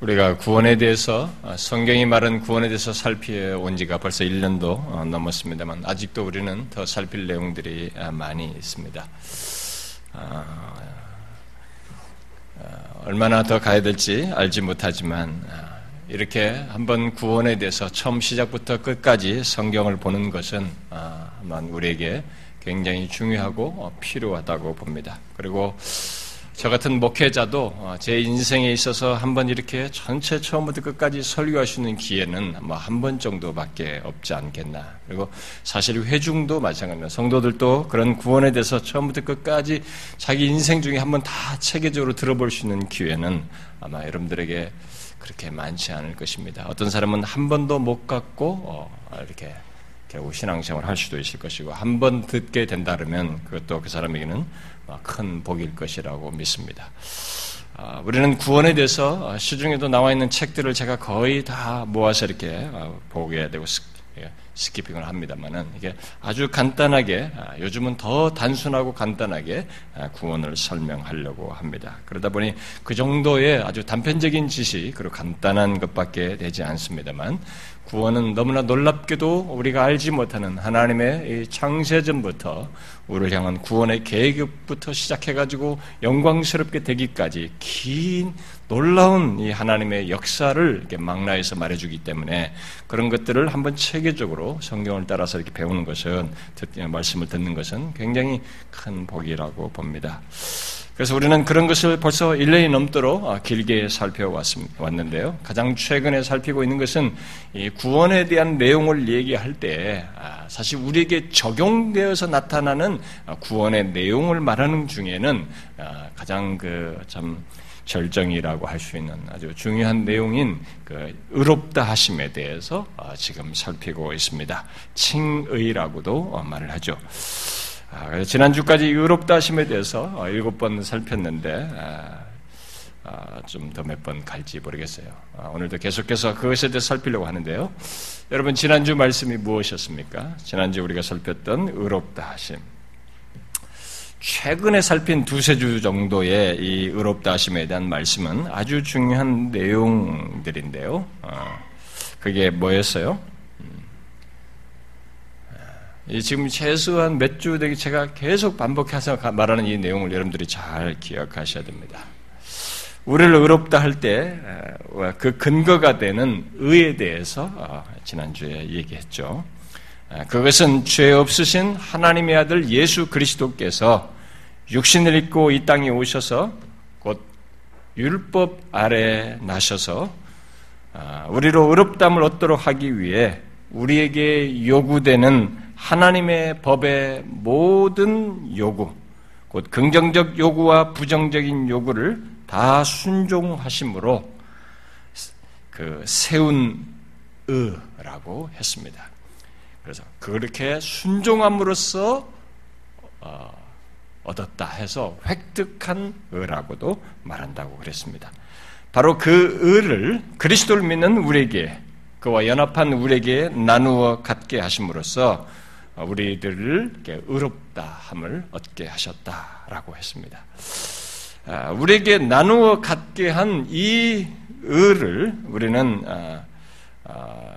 우리가 구원에 대해서 어, 성경이 말한 구원에 대해서 살피온 지가 벌써 1년도 어, 넘었습니다만 아직도 우리는 더 살필 내용들이 아, 많이 있습니다. 아, 아, 얼마나 더 가야 될지 알지 못하지만 이렇게 한번 구원에 대해서 처음 시작부터 끝까지 성경을 보는 것은 아마 우리에게 굉장히 중요하고 어, 필요하다고 봅니다. 그리고 저 같은 목회자도 어, 제 인생에 있어서 한번 이렇게 전체 처음부터 끝까지 설교할 수 있는 기회는 뭐 한 번 정도밖에 없지 않겠나. 그리고 사실 회중도 마찬가지입니다. 성도들도 그런 구원에 대해서 처음부터 끝까지 자기 인생 중에 한 번 다 체계적으로 들어볼 수 있는 기회는 아마 여러분들에게 그렇게 많지 않을 것입니다. 어떤 사람은 한 번도 못 갖고 어, 이렇게 결국 신앙생활을 할 수도 있을 것이고 한 번 듣게 된다 그러면 그것도 그 사람에게는 큰 복일 것이라고 믿습니다. 아, 우리는 구원에 대해서 시중에도 나와 있는 책들을 제가 거의 다 모아서 이렇게 어, 보게 되고 예, 스키핑을 합니다만은 이게 아주 간단하게 아, 요즘은 더 단순하고 간단하게 아, 구원을 설명하려고 합니다. 그러다 보니 그 정도의 아주 단편적인 지식 그리고 간단한 것밖에 되지 않습니다만 구원은 너무나 놀랍게도 우리가 알지 못하는 하나님의 창세전부터 우리를 향한 구원의 계획부터 시작해가지고 영광스럽게 되기까지 긴 놀라운 이 하나님의 역사를 이렇게 망라해서 말해주기 때문에 그런 것들을 한번 체계적으로 성경을 따라서 이렇게 배우는 것은 말씀을 듣는 것은 굉장히 큰 복이라고 봅니다. 그래서 우리는 그런 것을 벌써 1년이 넘도록 어, 길게 살펴왔는데요. 가장 최근에 살피고 있는 것은 구원에 대한 내용을 얘기할 때 아, 사실 우리에게 적용되어서 나타나는 어, 구원의 내용을 말하는 중에는 아, 가장 그 참 절정이라고 할 수 있는 아주 중요한 내용인 그 의롭다 하심에 대해서 어, 지금 살피고 있습니다. 칭의라고도 말을 하죠. 아, 지난주까지 의롭다 하심에 대해서 어, 일곱 번 살폈는데 아, 아, 좀더 몇 번 갈지 모르겠어요. 오늘도 계속해서 그것에 대해 살피려고 하는데요. 여러분 지난주 말씀이 무엇이었습니까? 지난주 우리가 살폈던 의롭다 하심. 최근에 살핀 두세 주 정도의 이 의롭다 하심에 대한 말씀은 아주 중요한 내용들인데요. 그게 뭐였어요? 지금 최소한 몇 주 되기 제가 계속 반복해서 말하는 이 내용을 여러분들이 잘 기억하셔야 됩니다. 우리를 의롭다 할 때 그 근거가 되는 의에 대해서 어, 지난주에 얘기했죠. 그것은 죄 없으신 하나님의 아들 예수 그리스도께서 육신을 입고 이 땅에 오셔서 곧 율법 아래 나셔서 아, 우리로 의롭담을 얻도록 하기 위해 우리에게 요구되는 하나님의 법의 모든 요구, 곧 긍정적 요구와 부정적인 요구를 다 순종하심으로 그 세운 의라고 했습니다. 그래서 그렇게 순종함으로써 어, 얻었다 해서 획득한 의라고도 말한다고 그랬습니다. 바로 그 의를 그리스도를 믿는 우리에게 그와 연합한 우리에게 나누어 갖게 하심으로써 우리들을 의롭다 함을 얻게 하셨다라고 했습니다. 아, 우리에게 나누어 갖게 한 이 의를 우리는 아, 아,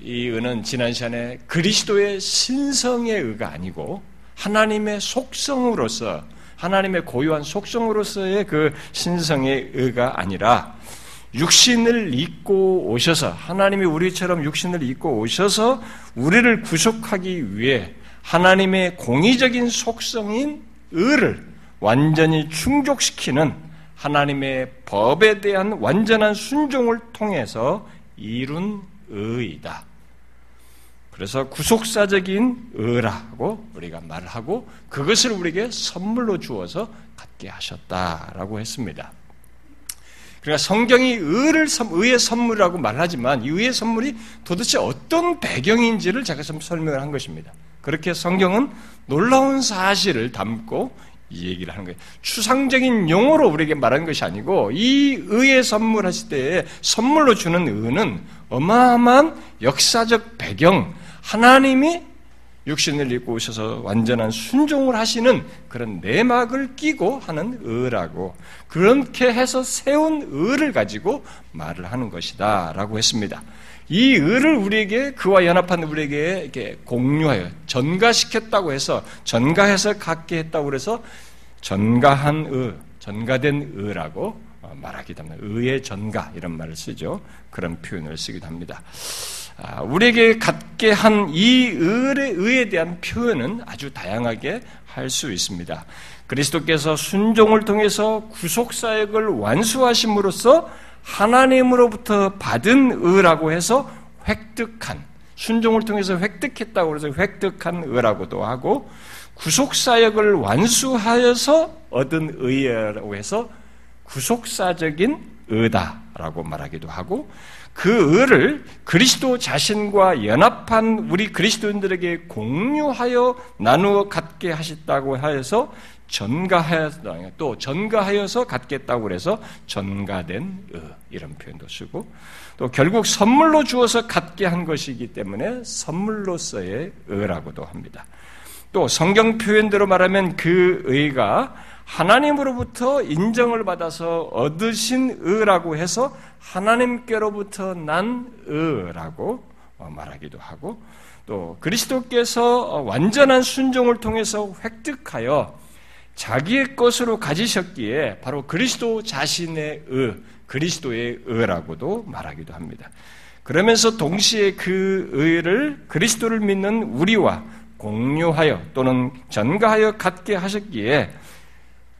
이 의는 지난 시간에 그리스도의 신성의 의가 아니고 하나님의 속성으로서 하나님의 고유한 속성으로서의 그 신성의 의가 아니라 육신을 입고 오셔서 하나님이 우리처럼 육신을 입고 오셔서 우리를 구속하기 위해 하나님의 공의적인 속성인 의를 완전히 충족시키는 하나님의 법에 대한 완전한 순종을 통해서 이룬 의이다. 그래서 구속사적인 의라고 우리가 말하고 그것을 우리에게 선물로 주어서 갖게 하셨다라고 했습니다. 그러니까 성경이 의를 의의 선물이라고 말하지만 이 의의 선물이 도대체 어떤 배경인지를 제가 좀 설명을 한 것입니다. 그렇게 성경은 놀라운 사실을 담고 이 얘기를 하는 거예요. 추상적인 용어로 우리에게 말하는 것이 아니고 이 의의 선물 하실 때 선물로 주는 의는 어마어마한 역사적 배경, 하나님이 육신을 입고 오셔서 완전한 순종을 하시는 그런 내막을 끼고 하는 의라고 그렇게 해서 세운 의를 가지고 말을 하는 것이다라고 했습니다. 이 의를 우리에게 그와 연합한 우리에게 이렇게 공유하여 전가시켰다고 해서 전가해서 갖게 했다고 그래서 전가한 의, 전가된 의라고 말하기도 합니다. 의의 전가 이런 말을 쓰죠. 그런 표현을 쓰기도 합니다. 아, 우리에게 갖게 한 이 의에, 대한 표현은 아주 다양하게 할 수 있습니다. 그리스도께서 순종을 통해서 구속사역을 완수하심으로써 하나님으로부터 받은 의라고 해서 획득한, 순종을 통해서 획득했다고 해서 획득한 의라고도 하고, 구속사역을 완수하여서 얻은 의라고 해서 구속사적인 의다라고 말하기도 하고, 그 의를 그리스도 자신과 연합한 우리 그리스도인들에게 공유하여 나누어 갖게 하셨다고 하여서 전가하여서 또 전가하여서 갖겠다고 그래서 전가된 의. 이런 표현도 쓰고. 또 결국 선물로 주어서 갖게 한 것이기 때문에 선물로서의 의라고도 합니다. 또 성경 표현대로 말하면 그 의가 하나님으로부터 인정을 받아서 얻으신 의라고 해서 하나님께로부터 난 의라고 말하기도 하고 또 그리스도께서 완전한 순종을 통해서 획득하여 자기의 것으로 가지셨기에 바로 그리스도 자신의 의, 그리스도의 의라고도 말하기도 합니다. 그러면서 동시에 그 의를 그리스도를 믿는 우리와 공유하여 또는 전가하여 갖게 하셨기에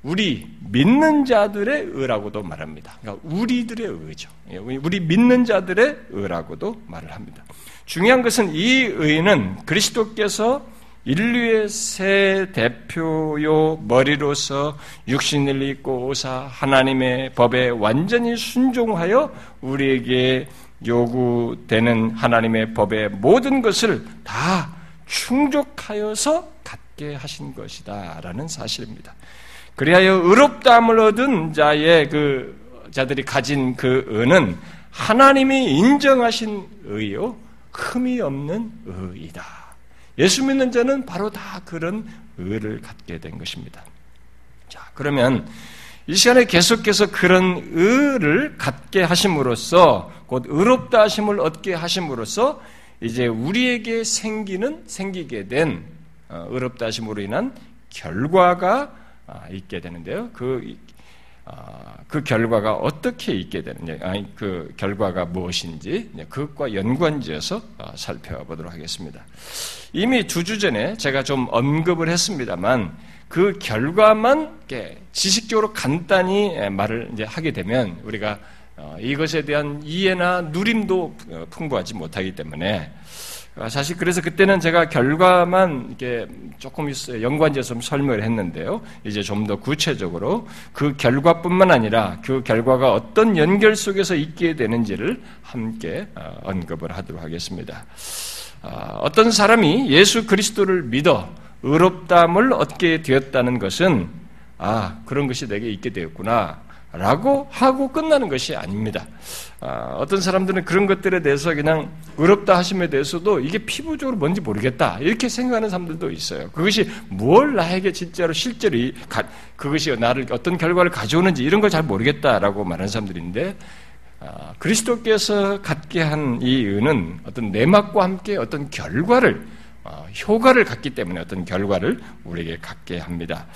우리 믿는 자들의 의라고도 말합니다. 그러니까 우리들의 의죠. 예, 우리 믿는 자들의 의라고도 말을 합니다. 중요한 것은 이 의는 그리스도께서 인류의 새 대표요 머리로서 육신을 입고 오사 하나님의 법에 완전히 순종하여 우리에게 요구되는 하나님의 법의 모든 것을 다 충족하여서 갖게 하신 것이다라는 사실입니다. 그리하여 의롭다함을 얻은 자의 그 자들이 가진 그 의는 하나님이 인정하신 의요 흠이 없는 의이다. 예수 믿는 자는 바로 다 그런 의를 갖게 된 것입니다. 자, 그러면 이 시간에 계속해서 그런 의를 갖게 하심으로써 곧 의롭다 하심을 얻게 하심으로써 이제 우리에게 생기는 생기게 된 어, 의롭다 하심으로 인한 결과가 아, 있게 되는데요. 그, 아, 그 결과가 어떻게 있게 되는지, 아니, 그 결과가 무엇인지, 그것과 연관지어서 아, 살펴보도록 하겠습니다. 이미 두 주 전에 제가 좀 언급을 했습니다만, 그 결과만 지식적으로 간단히 말을 이제 하게 되면 우리가 어, 이것에 대한 이해나 누림도 어, 풍부하지 못하기 때문에 아, 사실 그래서 그때는 제가 결과만 이렇게 조금 연관지어서 좀 설명을 했는데요. 이제 좀 더 구체적으로 그 결과뿐만 아니라 그 결과가 어떤 연결 속에서 있게 되는지를 함께 어, 언급을 하도록 하겠습니다. 아, 어떤 사람이 예수 그리스도를 믿어 의롭담을 얻게 되었다는 것은 아 그런 것이 내게 있게 되었구나 라고 하고 끝나는 것이 아닙니다. 아, 어떤 사람들은 그런 것들에 대해서 그냥 의롭다 하심에 대해서도 이게 피부적으로 뭔지 모르겠다. 이렇게 생각하는 사람들도 있어요. 그것이 뭘 나에게 진짜로 실제로 그것이 나를 어떤 결과를 가져오는지 이런 걸 잘 모르겠다라고 말하는 사람들인데 아, 그리스도께서 갖게 한 이 의는 어떤 내막과 함께 어떤 결과를 어, 효과를 갖기 때문에 어떤 결과를 우리에게 갖게 합니다.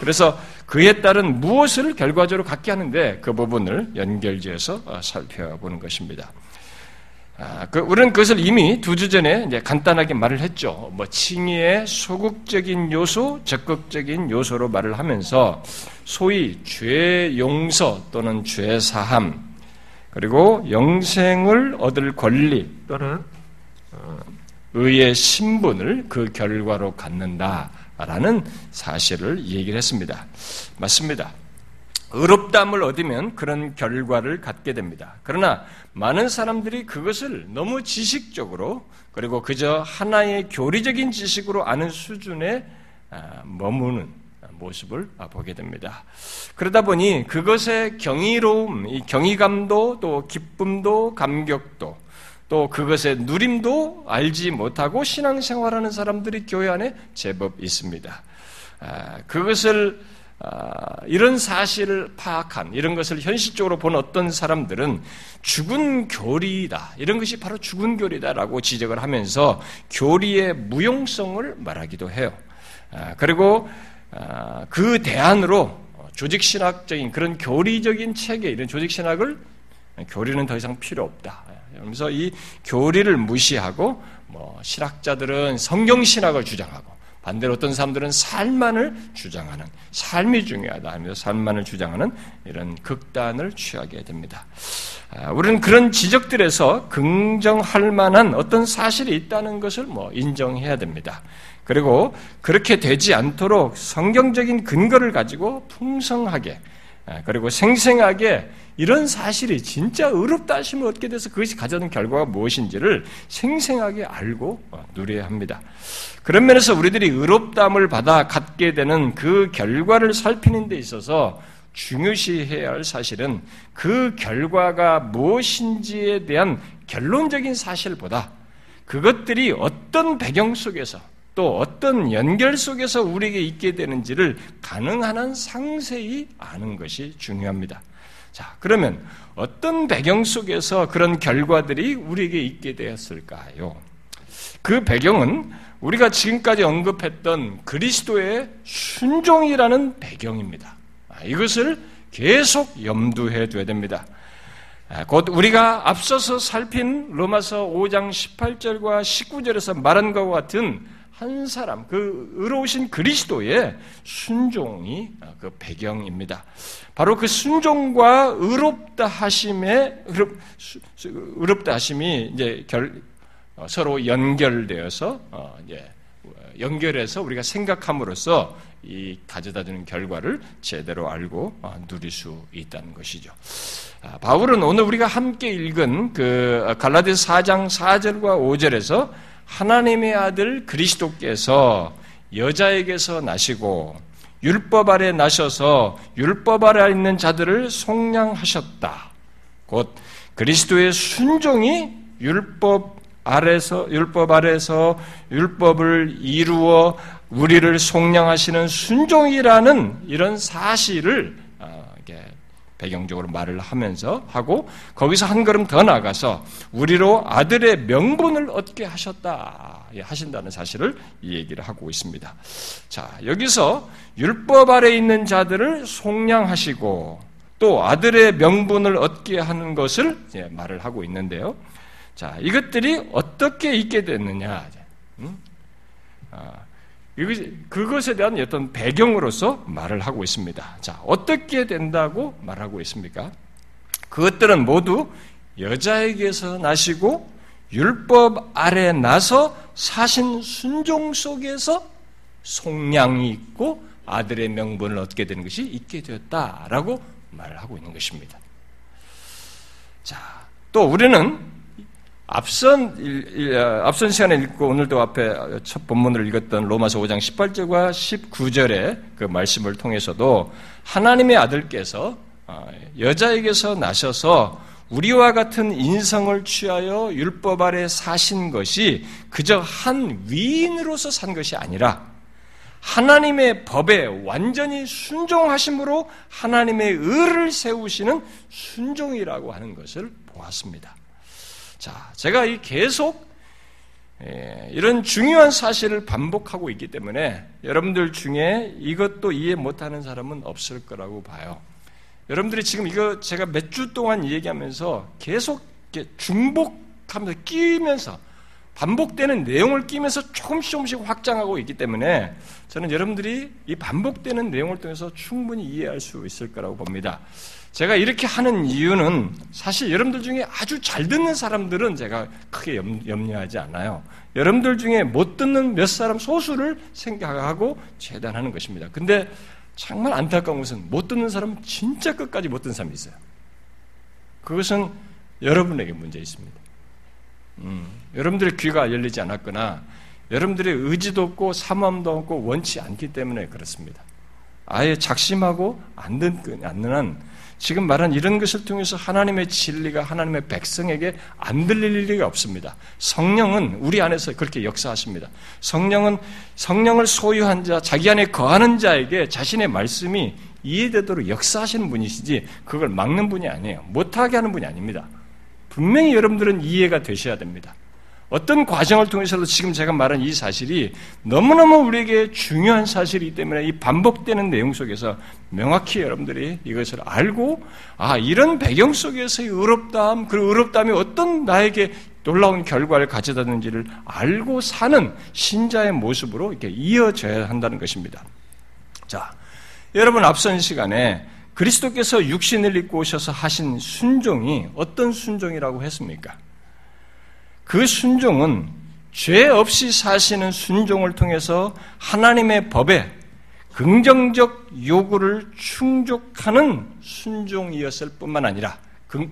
그래서 그에 따른 무엇을 결과적으로 갖게 하는데 그 부분을 연결지어서 어, 살펴보는 것입니다. 아, 그, 우리는 그것을 이미 두 주 전에 이제 간단하게 말을 했죠. 뭐, 칭의의 소극적인 요소, 적극적인 요소로 말을 하면서 소위 죄 용서 또는 죄 사함, 그리고 영생을 얻을 권리 또는 어, 의의 신분을 그 결과로 갖는다라는 사실을 얘기를 했습니다. 맞습니다. 의롭담을 얻으면 그런 결과를 갖게 됩니다. 그러나 많은 사람들이 그것을 너무 지식적으로 그리고 그저 하나의 교리적인 지식으로 아는 수준에 아, 머무는 모습을 보게 됩니다. 그러다 보니 그것의 경이로움, 경이감도 또 기쁨도 감격도 또 그것의 누림도 알지 못하고 신앙생활하는 사람들이 교회 안에 제법 있습니다. 아, 그것을 아, 이런 사실을 파악한 이런 것을 현실적으로 본 어떤 사람들은 죽은 교리다 이런 것이 바로 죽은 교리다라고 지적을 하면서 교리의 무용성을 말하기도 해요. 아, 그리고 그 대안으로 조직신학적인 그런 교리적인 체계 이런 조직신학을 교리는 더 이상 필요 없다. 그래서 이 교리를 무시하고 뭐 신학자들은 성경 신학을 주장하고 반대로 어떤 사람들은 삶만을 주장하는 삶이 중요하다 하면서 삶만을 주장하는 이런 극단을 취하게 됩니다. 아, 우리는 그런 지적들에서 긍정할 만한 어떤 사실이 있다는 것을 뭐 인정해야 됩니다. 그리고 그렇게 되지 않도록 성경적인 근거를 가지고 풍성하게 아, 그리고 생생하게 이런 사실이 진짜 의롭다 하시면 어떻게 돼서 그것이 가져는 결과가 무엇인지를 생생하게 알고 어, 누려야 합니다. 그런 면에서 우리들이 의롭담을 받아 갖게 되는 그 결과를 살피는 데 있어서 중요시해야 할 사실은 그 결과가 무엇인지에 대한 결론적인 사실보다 그것들이 어떤 배경 속에서 또 어떤 연결 속에서 우리에게 있게 되는지를 가능한 한 상세히 아는 것이 중요합니다. 자, 그러면 어떤 배경 속에서 그런 결과들이 우리에게 있게 되었을까요? 그 배경은 우리가 지금까지 언급했던 그리스도의 순종이라는 배경입니다. 아, 이것을 계속 염두해 둬야 됩니다. 아, 곧 우리가 앞서서 살핀 로마서 5장 18절과 19절에서 말한 것과 같은 한 사람, 그 의로우신 그리스도의 순종이 그 배경입니다. 바로 그 순종과 의롭다 하심의 의롭, 다 하심이 이제 결, 어, 서로 연결되어서 어, 이제 연결해서 우리가 생각함으로써 이 가져다주는 결과를 제대로 알고 어, 누릴 수 있다는 것이죠. 아, 바울은 오늘 우리가 함께 읽은 그 갈라디아서 4장 4절과 5절에서 하나님의 아들 그리스도께서 여자에게서 나시고 율법 아래 나셔서 율법 아래 있는 자들을 속량하셨다. 곧 그리스도의 순종이 율법 아래서 율법 아래서 율법을 이루어 우리를 속량하시는 순종이라는 이런 사실을 배경적으로 말을 하면서 하고 거기서 한 걸음 더 나가서 우리로 아들의 명분을 얻게 하셨다 예, 하신다는 사실을 이 얘기를 하고 있습니다. 자 여기서 율법 아래 있는 자들을 속량하시고 또 아들의 명분을 얻게 하는 것을 말을 하고 있는데요. 자 이것들이 어떻게 있게 됐느냐? 음? 아, 그것에 대한 어떤 배경으로서 말을 하고 있습니다. 자, 어떻게 된다고 말하고 있습니까? 그것들은 모두 여자에게서 나시고 율법 아래 나서 사신 순종 속에서 속량이 있고 아들의 명분을 얻게 되는 것이 있게 되었다라고 말을 하고 있는 것입니다. 자, 또 우리는 앞선 어, 앞선 시간에 읽고 오늘도 앞에 첫 본문을 읽었던 로마서 5장 18절과 19절의 그 말씀을 통해서도 하나님의 아들께서 어, 여자에게서 나셔서 우리와 같은 인성을 취하여 율법 아래 사신 것이 그저 한 위인으로서 산 것이 아니라 하나님의 법에 완전히 순종하심으로 하나님의 의를 세우시는 순종이라고 하는 것을 보았습니다. 자, 제가 이 계속 예, 이런 중요한 사실을 반복하고 있기 때문에 여러분들 중에 이것도 이해 못하는 사람은 없을 거라고 봐요. 여러분들이 지금 이거 제가 몇 주 동안 얘기하면서 계속 중복하면서 끼면서 반복되는 내용을 끼면서 조금씩 조금씩 확장하고 있기 때문에 저는 여러분들이 이 반복되는 내용을 통해서 충분히 이해할 수 있을 거라고 봅니다. 제가 이렇게 하는 이유는 사실 여러분들 중에 아주 잘 듣는 사람들은 제가 크게 염려하지 않아요. 여러분들 중에 못 듣는 몇 사람 소수를 생각하고 재단하는 것입니다. 근데 정말 안타까운 것은 못 듣는 사람은 진짜 끝까지 못 듣는 사람이 있어요. 그것은 여러분에게 문제 있습니다. 음, 여러분들의 귀가 열리지 않았거나 여러분들의 의지도 없고 사모함도 없고 원치 않기 때문에 그렇습니다. 아예 작심하고 안 듣는 한 지금 말한 이런 것을 통해서 하나님의 진리가 하나님의 백성에게 안 들릴 일이 없습니다. 성령은 우리 안에서 그렇게 역사하십니다. 성령은 성령을 소유한 자, 자기 안에 거하는 자에게 자신의 말씀이 이해되도록 역사하시는 분이시지 그걸 막는 분이 아니에요. 못하게 하는 분이 아닙니다. 분명히 여러분들은 이해가 되셔야 됩니다. 어떤 과정을 통해서도 지금 제가 말한 이 사실이 너무너무 우리에게 중요한 사실이기 때문에 이 반복되는 내용 속에서 명확히 여러분들이 이것을 알고 아 이런 배경 속에서의 의롭다함 그리고 의롭다함이 어떤 나에게 놀라운 결과를 가져다는지를 알고 사는 신자의 모습으로 이렇게 이어져야 한다는 것입니다. 자, 여러분 앞선 시간에 그리스도께서 육신을 입고 오셔서 하신 순종이 어떤 순종이라고 했습니까? 그 순종은 죄 없이 사시는 순종을 통해서 하나님의 법에 긍정적 요구를 충족하는 순종이었을 뿐만 아니라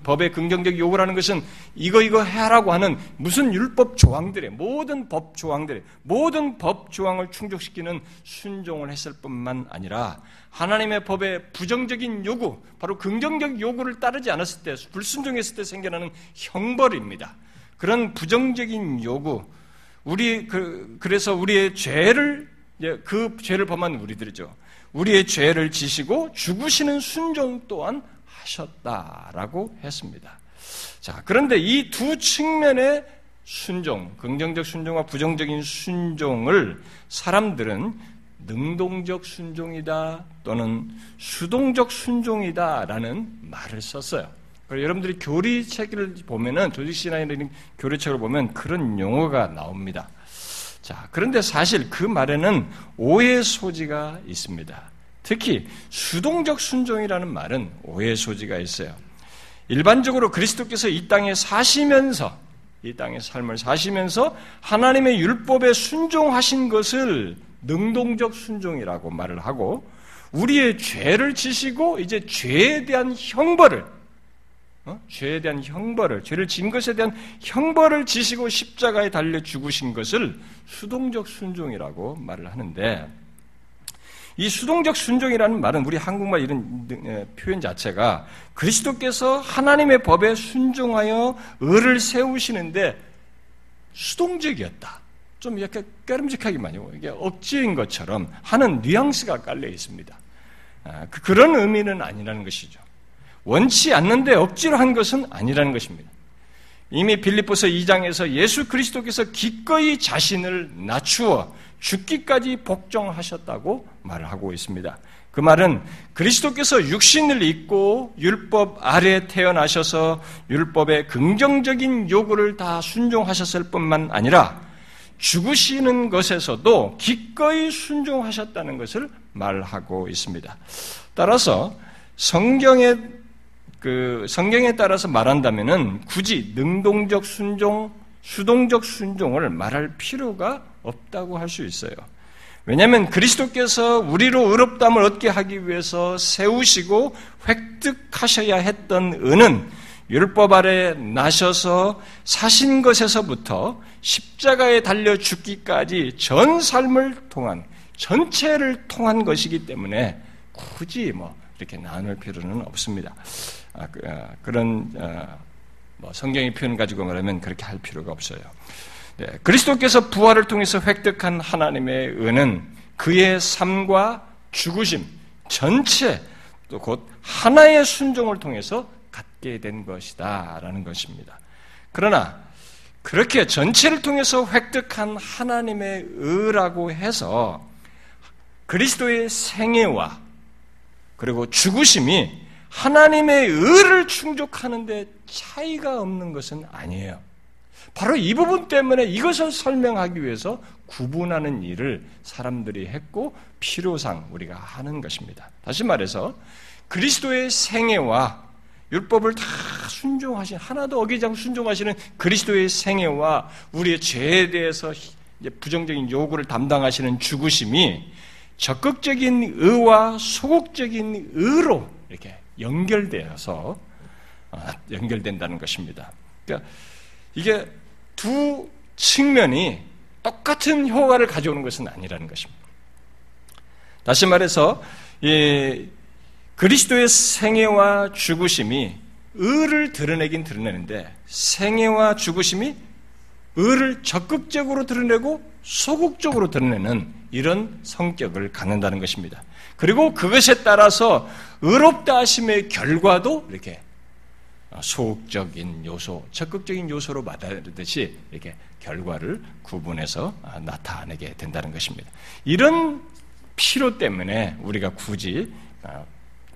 법의 긍정적 요구라는 것은 이거 이거 해라고 하는 무슨 율법 조항들의 모든 법 조항들의 모든 법 조항을 충족시키는 순종을 했을 뿐만 아니라 하나님의 법의 부정적인 요구, 바로 긍정적 요구를 따르지 않았을 때 불순종했을 때 생겨나는 형벌입니다. 그런 부정적인 요구, 우리 그 그래서 우리의 죄를 그 죄를 범한 우리들이죠. 우리의 죄를 지시고 죽으시는 순종 또한 하셨다라고 했습니다. 자, 그런데 이 두 측면의 순종, 긍정적 순종과 부정적인 순종을 사람들은 능동적 순종이다 또는 수동적 순종이다라는 말을 썼어요. 여러분들이 교리책을 보면은 조직신앙이라는 교리책을 보면 그런 용어가 나옵니다. 자, 그런데 사실 그 말에는 오해 소지가 있습니다. 특히 수동적 순종이라는 말은 오해 소지가 있어요. 일반적으로 그리스도께서 이 땅에 사시면서 이 땅의 삶을 사시면서 하나님의 율법에 순종하신 것을 능동적 순종이라고 말을 하고 우리의 죄를 지시고 이제 죄에 대한 형벌을 어? 죄에 대한 형벌을, 죄를 진 것에 대한 형벌을 지시고 십자가에 달려 죽으신 것을 수동적 순종이라고 말을 하는데, 이 수동적 순종이라는 말은 우리 한국말 이런 표현 자체가 그리스도께서 하나님의 법에 순종하여 의를 세우시는데 수동적이었다. 좀 이렇게 깨름직하기만요. 이게 억지인 것처럼 하는 뉘앙스가 깔려 있습니다. 아, 그, 그런 의미는 아니라는 것이죠. 원치 않는데 억지로 한 것은 아니라는 것입니다. 이미 빌립보서 2장에서 예수 그리스도께서 기꺼이 자신을 낮추어 죽기까지 복종하셨다고 말을 하고 있습니다. 그 말은 그리스도께서 육신을 입고 율법 아래 태어나셔서 율법의 긍정적인 요구를 다 순종하셨을 뿐만 아니라 죽으시는 것에서도 기꺼이 순종하셨다는 것을 말하고 있습니다. 따라서 성경의 그 성경에 따라서 말한다면은 굳이 능동적 순종, 수동적 순종을 말할 필요가 없다고 할 수 있어요. 왜냐하면 그리스도께서 우리로 의롭담을 얻게 하기 위해서 세우시고 획득하셔야 했던 은은 율법 아래 나셔서 사신 것에서부터 십자가에 달려 죽기까지 전 삶을 통한 전체를 통한 것이기 때문에 굳이 뭐 이렇게 나눌 필요는 없습니다. 아, 그, 아, 런 아, 뭐 성경의 표현 가지고 말하면 그렇게 할 필요가 없어요. 네, 그리스도께서 부활을 통해서 획득한 하나님의 은은 그의 삶과 죽으심 전체 또 곧 하나의 순종을 통해서 갖게 된 것이다라는 것입니다. 그러나 그렇게 전체를 통해서 획득한 하나님의 의라고 해서 그리스도의 생애와 그리고 죽으심이 하나님의 의를 충족하는데 차이가 없는 것은 아니에요. 바로 이 부분 때문에 이것을 설명하기 위해서 구분하는 일을 사람들이 했고 필요상 우리가 하는 것입니다. 다시 말해서 그리스도의 생애와 율법을 다 순종하신 하나도 어기지 않고 순종하시는 그리스도의 생애와 우리의 죄에 대해서 부정적인 요구를 담당하시는 죽으심이 적극적인 의와 소극적인 의로 이렇게 연결되어서 아, 연결된다는 것입니다. 그러니까 이게 두 측면이 똑같은 효과를 가져오는 것은 아니라는 것입니다. 다시 말해서 그리스도의 생애와 죽으심이 의를 드러내긴 드러내는데 생애와 죽으심이 의를 적극적으로 드러내고 소극적으로 드러내는 이런 성격을 갖는다는 것입니다. 그리고 그것에 따라서 의롭다 하심의 결과도 이렇게 소극적인 요소, 적극적인 요소로 받아들듯이 이렇게 결과를 구분해서 나타내게 된다는 것입니다. 이런 필요 때문에 우리가 굳이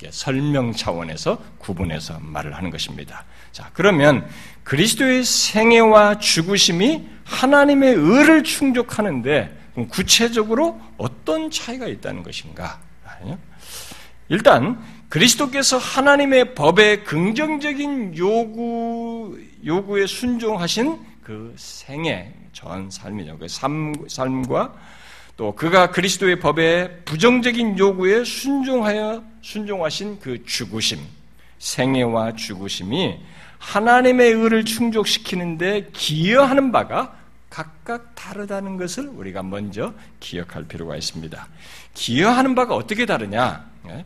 설명 차원에서 구분해서 말을 하는 것입니다. 자, 그러면 그리스도의 생애와 죽으심이 하나님의 의를 충족하는데 구체적으로 어떤 차이가 있다는 것인가? 일단 그리스도께서 하나님의 법에 긍정적인 요구 요구에 순종하신 그 생애 전 삶이죠. 그 삶, 삶과 또 그가 그리스도의 법에 부정적인 요구에 순종하여 순종하신 그 죽으심, 생애와 죽으심이 하나님의 의를 충족시키는데 기여하는 바가 각각 다르다는 것을 우리가 먼저 기억할 필요가 있습니다. 기여하는 바가 어떻게 다르냐? 예?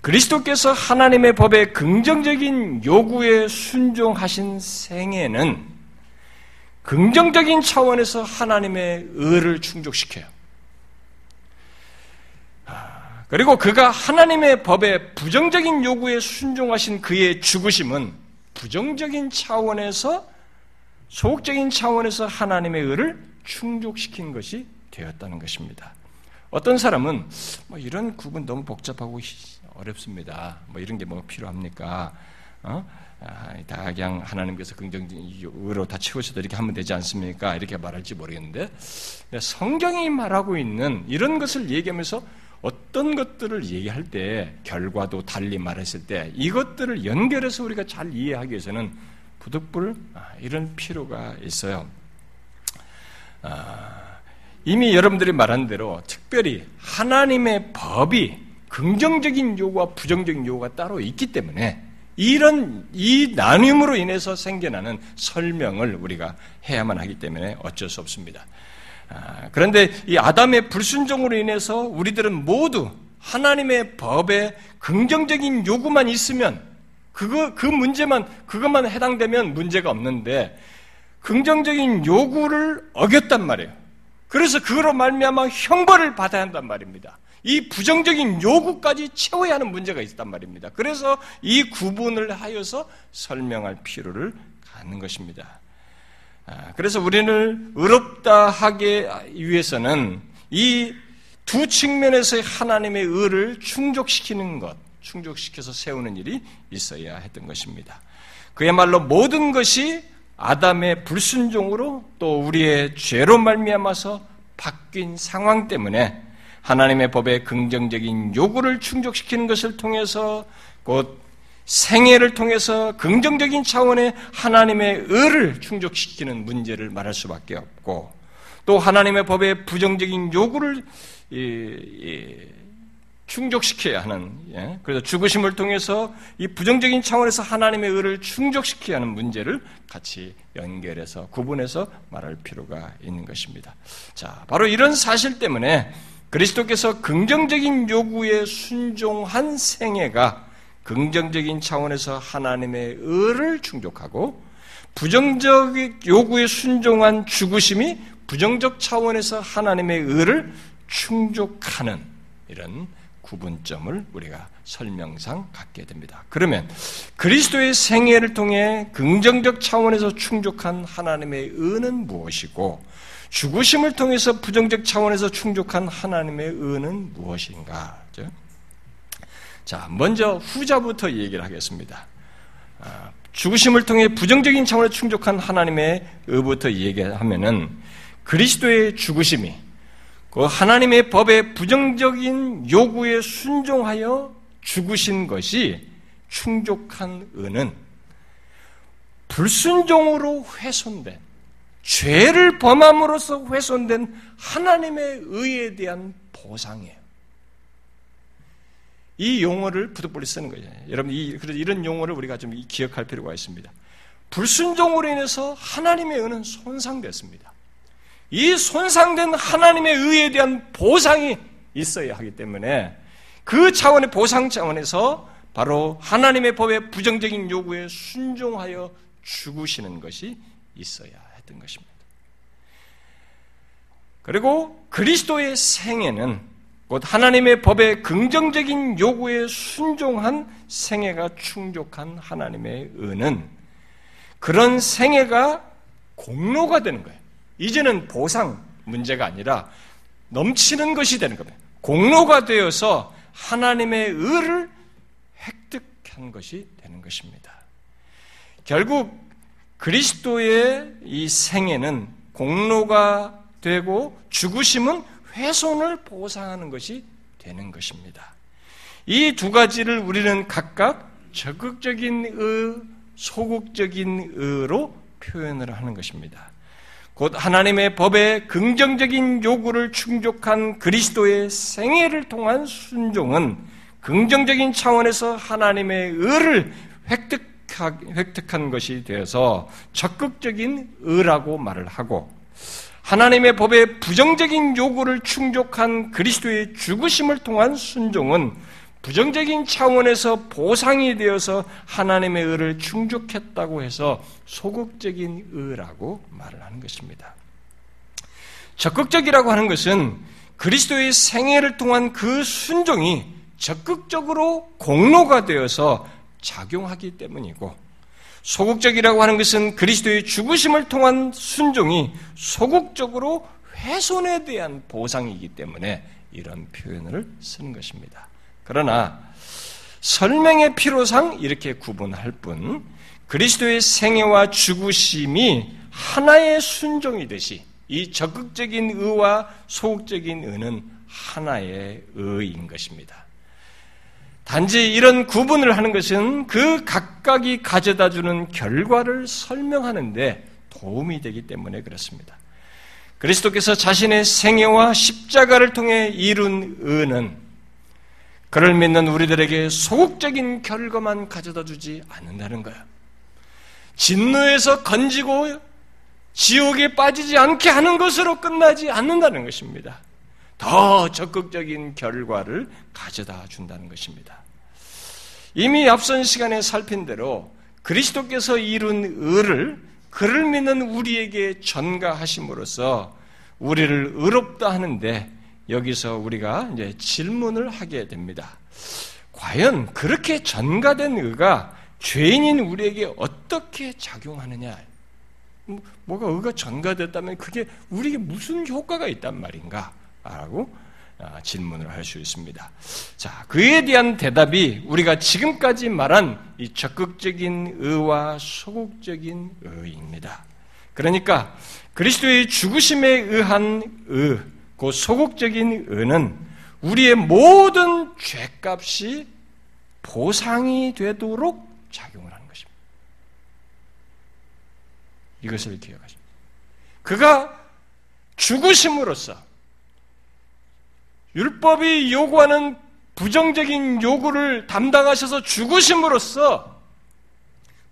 그리스도께서 하나님의 법에 긍정적인 요구에 순종하신 생애는 긍정적인 차원에서 하나님의 의를 충족시켜요. 아, 그리고 그가 하나님의 법에 부정적인 요구에 순종하신 그의 죽으심은 부정적인 차원에서 소극적인 차원에서 하나님의 의를 충족시킨 것이 되었다는 것입니다. 어떤 사람은 뭐 이런 구분 너무 복잡하고 어렵습니다. 뭐 이런 게 뭐 필요합니까? 어? 아, 다 그냥 하나님께서 긍정적으로 다 채우셔도 이렇게 하면 되지 않습니까? 이렇게 말할지 모르겠는데 성경이 말하고 있는 이런 것을 얘기하면서 어떤 것들을 얘기할 때 결과도 달리 말했을 때 이것들을 연결해서 우리가 잘 이해하기 위해서는 부득불 아, 이런 필요가 있어요. 아, 이미 여러분들이 말한 대로 특별히 하나님의 법이 긍정적인 요구와 부정적인 요구가 따로 있기 때문에 이런 이 나눔으로 인해서 생겨나는 설명을 우리가 해야만 하기 때문에 어쩔 수 없습니다. 아, 그런데 이 아담의 불순종으로 인해서 우리들은 모두 하나님의 법에 긍정적인 요구만 있으면 그거 그 문제만 그것만 해당되면 문제가 없는데 긍정적인 요구를 어겼단 말이에요. 그래서 그거로 말미암아 형벌을 받아야 한단 말입니다. 이 부정적인 요구까지 채워야 하는 문제가 있단 말입니다. 그래서 이 구분을 하여서 설명할 필요를 갖는 것입니다. 아, 그래서 우리는 의롭다 하기 위해서는 이 두 측면에서의 하나님의 의를 충족시키는 것, 충족시켜서 세우는 일이 있어야 했던 것입니다. 그야말로 모든 것이 아담의 불순종으로 또 우리의 죄로 말미암아서 바뀐 상황 때문에 하나님의 법에 긍정적인 요구를 충족시키는 것을 통해서 곧 생애를 통해서 긍정적인 차원의 하나님의 의를 충족시키는 문제를 말할 수밖에 없고 또 하나님의 법에 부정적인 요구를 충족시켜야 하는 예? 그래서 죽으심을 통해서 이 부정적인 차원에서 하나님의 의를 충족시켜야 하는 문제를 같이 연결해서 구분해서 말할 필요가 있는 것입니다. 자, 바로 이런 사실 때문에 그리스도께서 긍정적인 요구에 순종한 생애가 긍정적인 차원에서 하나님의 의를 충족하고 부정적 요구에 순종한 죽으심이 부정적 차원에서 하나님의 의를 충족하는 이런 구분점을 우리가 설명상 갖게 됩니다. 그러면 그리스도의 생애를 통해 긍정적 차원에서 충족한 하나님의 의는 무엇이고 죽으심을 통해서 부정적 차원에서 충족한 하나님의 의는 무엇인가? 자, 먼저 후자부터 얘기를 하겠습니다. 아, 죽으심을 통해 부정적인 차원에서 충족한 하나님의 의부터 얘기하면은 그리스도의 죽으심이 그 하나님의 법의 부정적인 요구에 순종하여 죽으신 것이 충족한 의는 불순종으로 훼손된 죄를 범함으로써 훼손된 하나님의 의에 대한 보상이에요. 이 용어를 부득불이 쓰는 거예요. 여러분, 이, 그래서 이런 용어를 우리가 좀 기억할 필요가 있습니다. 불순종으로 인해서 하나님의 의는 손상됐습니다. 이 손상된 하나님의 의에 대한 보상이 있어야 하기 때문에 그 차원의 보상 차원에서 바로 하나님의 법의 부정적인 요구에 순종하여 죽으시는 것이 있어야 했던 것입니다. 그리고 그리스도의 생애는 곧 하나님의 법의 긍정적인 요구에 순종한 생애가 충족한 하나님의 은은 그런 생애가 공로가 되는 거예요. 이제는 보상 문제가 아니라 넘치는 것이 되는 겁니다. 공로가 되어서 하나님의 의를 획득한 것이 되는 것입니다. 결국 그리스도의 이 생애는 공로가 되고 죽으심은 훼손을 보상하는 것이 되는 것입니다. 이 두 가지를 우리는 각각 적극적인 의, 소극적인 의로 표현을 하는 것입니다. 곧 하나님의 법에 긍정적인 요구를 충족한 그리스도의 생애를 통한 순종은 긍정적인 차원에서 하나님의 의를 획득한 것이 되어서 적극적인 의라고 말을 하고 하나님의 법에 부정적인 요구를 충족한 그리스도의 죽으심을 통한 순종은 부정적인 차원에서 보상이 되어서 하나님의 의를 충족했다고 해서 소극적인 의라고 말을 하는 것입니다. 적극적이라고 하는 것은 그리스도의 생애를 통한 그 순종이 적극적으로 공로가 되어서 작용하기 때문이고 소극적이라고 하는 것은 그리스도의 죽으심을 통한 순종이 소극적으로 훼손에 대한 보상이기 때문에 이런 표현을 쓰는 것입니다. 그러나 설명의 필요상 이렇게 구분할 뿐 그리스도의 생애와 죽으심이 하나의 순종이듯이 이 적극적인 의와 소극적인 의는 하나의 의인 것입니다. 단지 이런 구분을 하는 것은 그 각각이 가져다 주는 결과를 설명하는데 도움이 되기 때문에 그렇습니다. 그리스도께서 자신의 생애와 십자가를 통해 이룬 의는 그를 믿는 우리들에게 소극적인 결과만 가져다 주지 않는다는 거야. 진노에서 건지고 지옥에 빠지지 않게 하는 것으로 끝나지 않는다는 것입니다. 더 적극적인 결과를 가져다 준다는 것입니다. 이미 앞선 시간에 살핀 대로 그리스도께서 이룬 의를 그를 믿는 우리에게 전가하심으로써 우리를 의롭다 하는데 여기서 우리가 이제 질문을 하게 됩니다. 과연 그렇게 전가된 의가 죄인인 우리에게 어떻게 작용하느냐? 뭐, 뭐가 의가 전가됐다면 그게 우리에게 무슨 효과가 있단 말인가? 라고 아, 질문을 할 수 있습니다. 자, 그에 대한 대답이 우리가 지금까지 말한 이 적극적인 의와 소극적인 의입니다. 그러니까 그리스도의 죽으심에 의한 의, 그 소극적인 의는 우리의 모든 죄값이 보상이 되도록 작용을 하는 것입니다. 이것을 기억하십니다. 그가 죽으심으로써 율법이 요구하는 부정적인 요구를 담당하셔서 죽으심으로써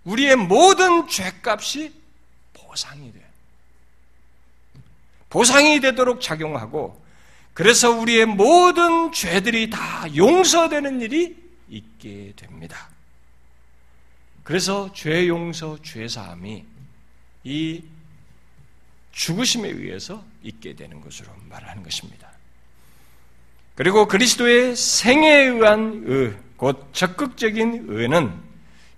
우리의 모든 죄값이 보상이. 보상이 되도록 작용하고 그래서 우리의 모든 죄들이 다 용서되는 일이 있게 됩니다. 그래서 죄 용서, 죄 사함이 이 죽으심에 의해서 있게 되는 것으로 말하는 것입니다. 그리고 그리스도의 생에 의한 의, 곧 적극적인 의는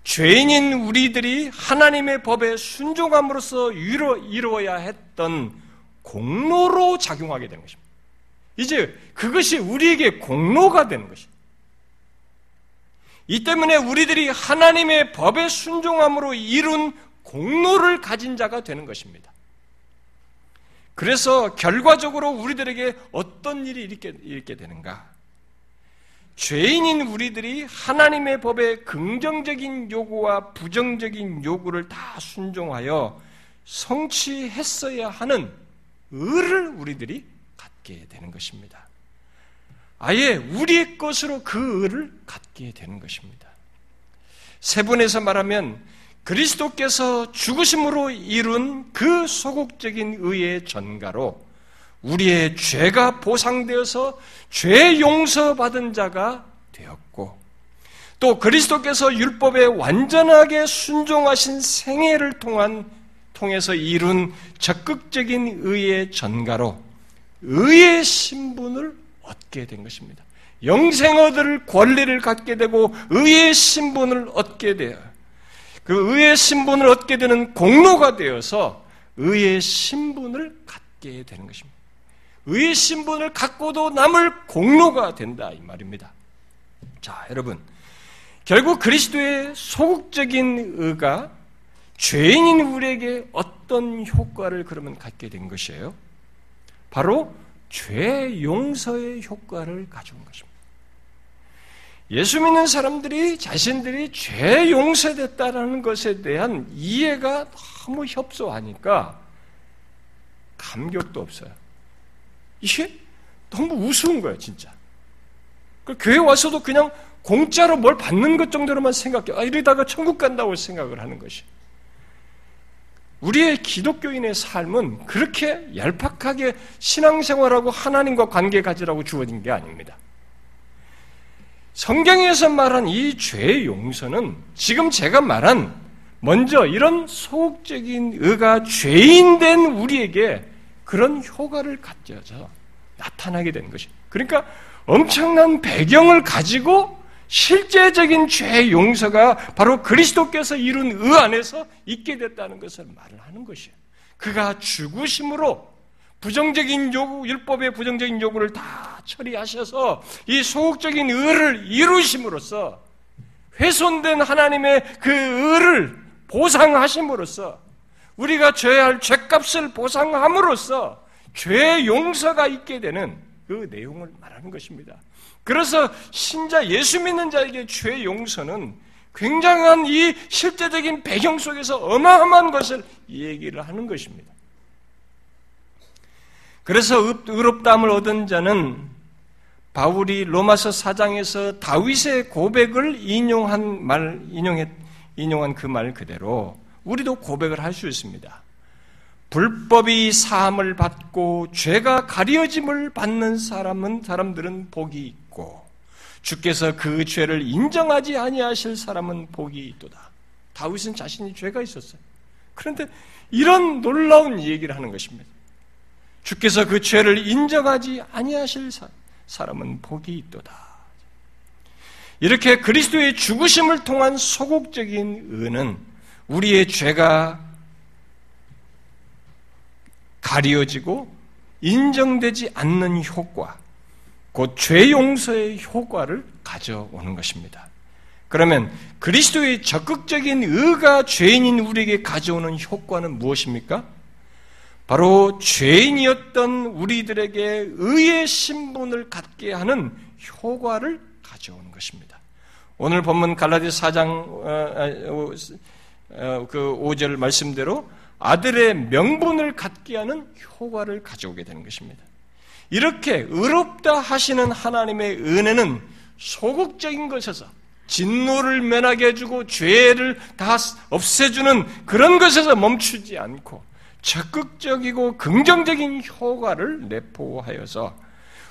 죄인인 우리들이 하나님의 법에 순종함으로써 이루어야 했던 공로로 작용하게 되는 것입니다. 이제 그것이 우리에게 공로가 되는 것입니다. 이 때문에 우리들이 하나님의 법에 순종함으로 이룬 공로를 가진 자가 되는 것입니다. 그래서 결과적으로 우리들에게 어떤 일이 있게, 있게 되는가? 죄인인 우리들이 하나님의 법의 긍정적인 요구와 부정적인 요구를 다 순종하여 성취했어야 하는 의를 우리들이 갖게 되는 것입니다. 아예 우리의 것으로 그 의를 갖게 되는 것입니다. 세분에서 말하면 그리스도께서 죽으심으로 이룬 그 소극적인 의의 전가로 우리의 죄가 보상되어서 죄 용서받은 자가 되었고 또 그리스도께서 율법에 완전하게 순종하신 생애를 통한 통해서 이룬 적극적인 의의 전가로 의의 신분을 얻게 된 것입니다. 영생 얻을 권리를 갖게 되고 의의 신분을 얻게 돼요. 그 의의 신분을 얻게 되는 공로가 되어서 의의 신분을 갖게 되는 것입니다. 의의 신분을 갖고도 남을 공로가 된다 이 말입니다. 자, 여러분. 결국 그리스도의 소극적인 의가 죄인인 우리에게 어떤 효과를 그러면 갖게 된 것이에요? 바로 죄 용서의 효과를 가져온 것입니다. 예수 믿는 사람들이 자신들이 죄 용서됐다라는 것에 대한 이해가 너무 협소하니까 감격도 없어요. 이게 너무 우스운 거예요, 진짜. 그 교회 와서도 그냥 공짜로 뭘 받는 것 정도로만 생각해. 아, 이러다가 천국 간다고 생각을 하는 것이. 우리의 기독교인의 삶은 그렇게 얄팍하게 신앙생활하고 하나님과 관계 가지라고 주어진 게 아닙니다. 성경에서 말한 이 죄의 용서는 지금 제가 말한 먼저 이런 소극적인 의가 죄인된 우리에게 그런 효과를 갖져서 나타나게 되는 것이. 그러니까 엄청난 배경을 가지고 실제적인 죄 용서가 바로 그리스도께서 이룬 의 안에서 있게 됐다는 것을 말을 하는 것이에요. 그가 죽으심으로 부정적인 요구, 율법의 부정적인 요구를 다 처리하셔서 이 소극적인 의를 이루심으로써 훼손된 하나님의 그 의를 보상하심으로써 우리가 져야 할 죄값을 보상함으로써 죄 용서가 있게 되는 그 내용을 말하는 것입니다. 그래서 신자 예수 믿는 자에게 죄 용서는 굉장한 이 실제적인 배경 속에서 어마어마한 것을 얘기를 하는 것입니다. 그래서 의롭다함을 얻은 자는 바울이 로마서 4장에서 다윗의 고백을 인용한 말, 인용했, 인용한 그 말 그대로 우리도 고백을 할 수 있습니다. 불법이 사함을 받고 죄가 가려짐을 받는 사람은 사람들은 복이 있고 주께서 그 죄를 인정하지 아니하실 사람은 복이 있도다. 다윗은 자신이 죄가 있었어요. 그런데 이런 놀라운 얘기를 하는 것입니다. 주께서 그 죄를 인정하지 아니하실 사람은 복이 있도다. 이렇게 그리스도의 죽으심을 통한 소극적인 의는 우리의 죄가 가리어지고 인정되지 않는 효과, 곧 죄 용서의 효과를 가져오는 것입니다. 그러면 그리스도의 적극적인 의가 죄인인 우리에게 가져오는 효과는 무엇입니까? 바로 죄인이었던 우리들에게 의의 신분을 갖게 하는 효과를 가져오는 것입니다. 오늘 본문 갈라디 4장 어, 어, 어, 그 5절 말씀대로 아들의 명분을 갖게 하는 효과를 가져오게 되는 것입니다. 이렇게 의롭다 하시는 하나님의 은혜는 소극적인 것에서 진노를 면하게 해주고 죄를 다 없애주는 그런 것에서 멈추지 않고 적극적이고 긍정적인 효과를 내포하여서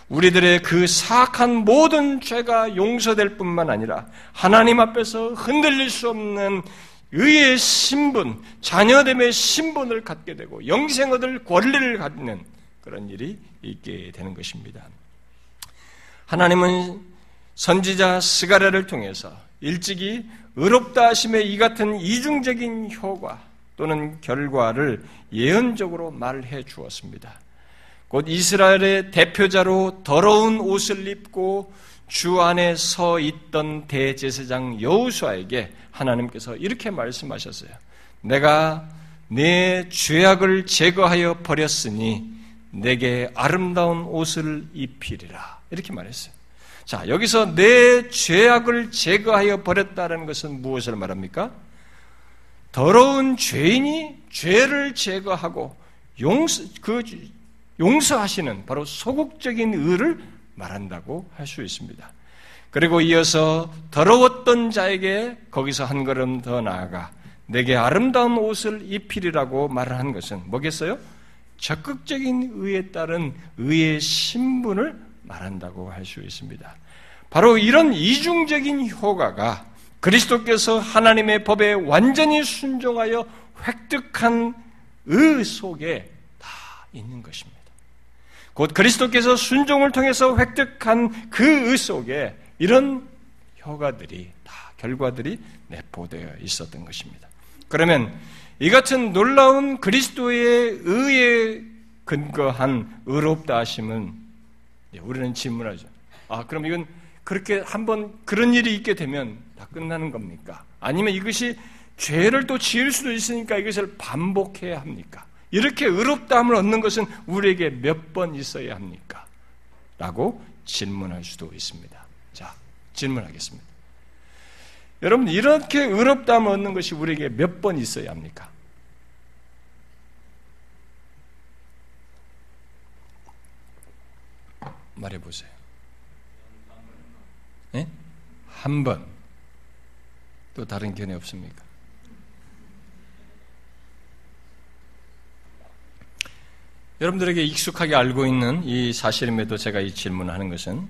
우리들의 그 사악한 모든 죄가 용서될 뿐만 아니라 하나님 앞에서 흔들릴 수 없는 의의 신분, 자녀됨의 신분을 갖게 되고 영생 얻을 권리를 갖는 그런 일이 있게 되는 것입니다. 하나님은 선지자 스가랴를 통해서 일찍이 의롭다 하심의 이 같은 이중적인 효과 또는 결과를 예언적으로 말해 주었습니다. 곧 이스라엘의 대표자로 더러운 옷을 입고 주 안에 서 있던 대제사장 여우수아에게 하나님께서 이렇게 말씀하셨어요. 내가 내 죄악을 제거하여 버렸으니 내게 아름다운 옷을 입히리라. 이렇게 말했어요. 자, 여기서 내 죄악을 제거하여 버렸다는 것은 무엇을 말합니까? 더러운 죄인이 죄를 제거하고 용서, 그 용서하시는 바로 소극적인 의를 말한다고 할 수 있습니다. 그리고 이어서 더러웠던 자에게 거기서 한 걸음 더 나아가 내게 아름다운 옷을 입히리라고 말을 한 것은 뭐겠어요? 적극적인 의에 따른 의의 신분을 말한다고 할 수 있습니다. 바로 이런 이중적인 효과가 그리스도께서 하나님의 법에 완전히 순종하여 획득한 의 속에 다 있는 것입니다. 곧 그리스도께서 순종을 통해서 획득한 그 의 속에 이런 효과들이 다 결과들이 내포되어 있었던 것입니다. 그러면 이 같은 놀라운 그리스도의 의에 근거한 의롭다 하심은 우리는 질문하죠. 아, 그럼 이건 그렇게 한번 그런 일이 있게 되면 다 끝나는 겁니까? 아니면 이것이 죄를 또 지을 수도 있으니까 이것을 반복해야 합니까? 이렇게 의롭다함을 얻는 것은 우리에게 몇 번 있어야 합니까? 라고 질문할 수도 있습니다. 자, 질문하겠습니다. 여러분, 이렇게 의롭다함을 얻는 것이 우리에게 몇 번 있어야 합니까? 말해보세요. 네? 한 번. 또 다른 견해 없습니까? 여러분들에게 익숙하게 알고 있는 이 사실임에도 제가 이 질문을 하는 것은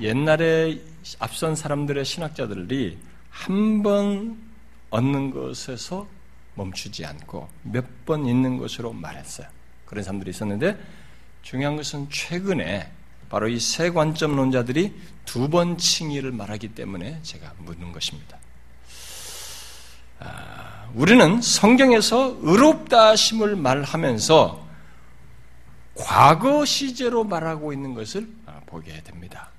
옛날에 앞선 사람들의 신학자들이 한 번 얻는 것에서 멈추지 않고 몇 번 있는 것으로 말했어요. 그런 사람들이 있었는데 중요한 것은 최근에 바로 이 세 관점론자들이 두 번 칭의를 말하기 때문에 제가 묻는 것입니다. 아, 우리는 성경에서 의롭다 심을 말하면서 과거 시제로 말하고 있는 것을 아, 보게 됩니다.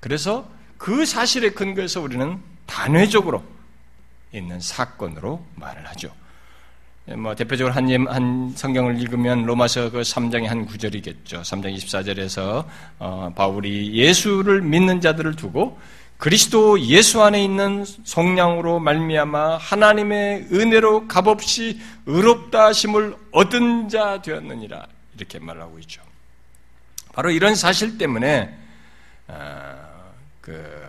그래서 그 사실에 근거해서 우리는 단회적으로 있는 사건으로 말을 하죠. 예, 뭐 대표적으로 한, 한 성경을 읽으면 로마서 그 3장의 한 구절이겠죠. 3장 24절에서 어, 바울이 예수를 믿는 자들을 두고 그리스도 예수 안에 있는 성량으로 말미암아 하나님의 은혜로 값없이 의롭다 하심을 얻은 자 되었느니라 이렇게 말하고 있죠. 바로 이런 사실 때문에 어, 그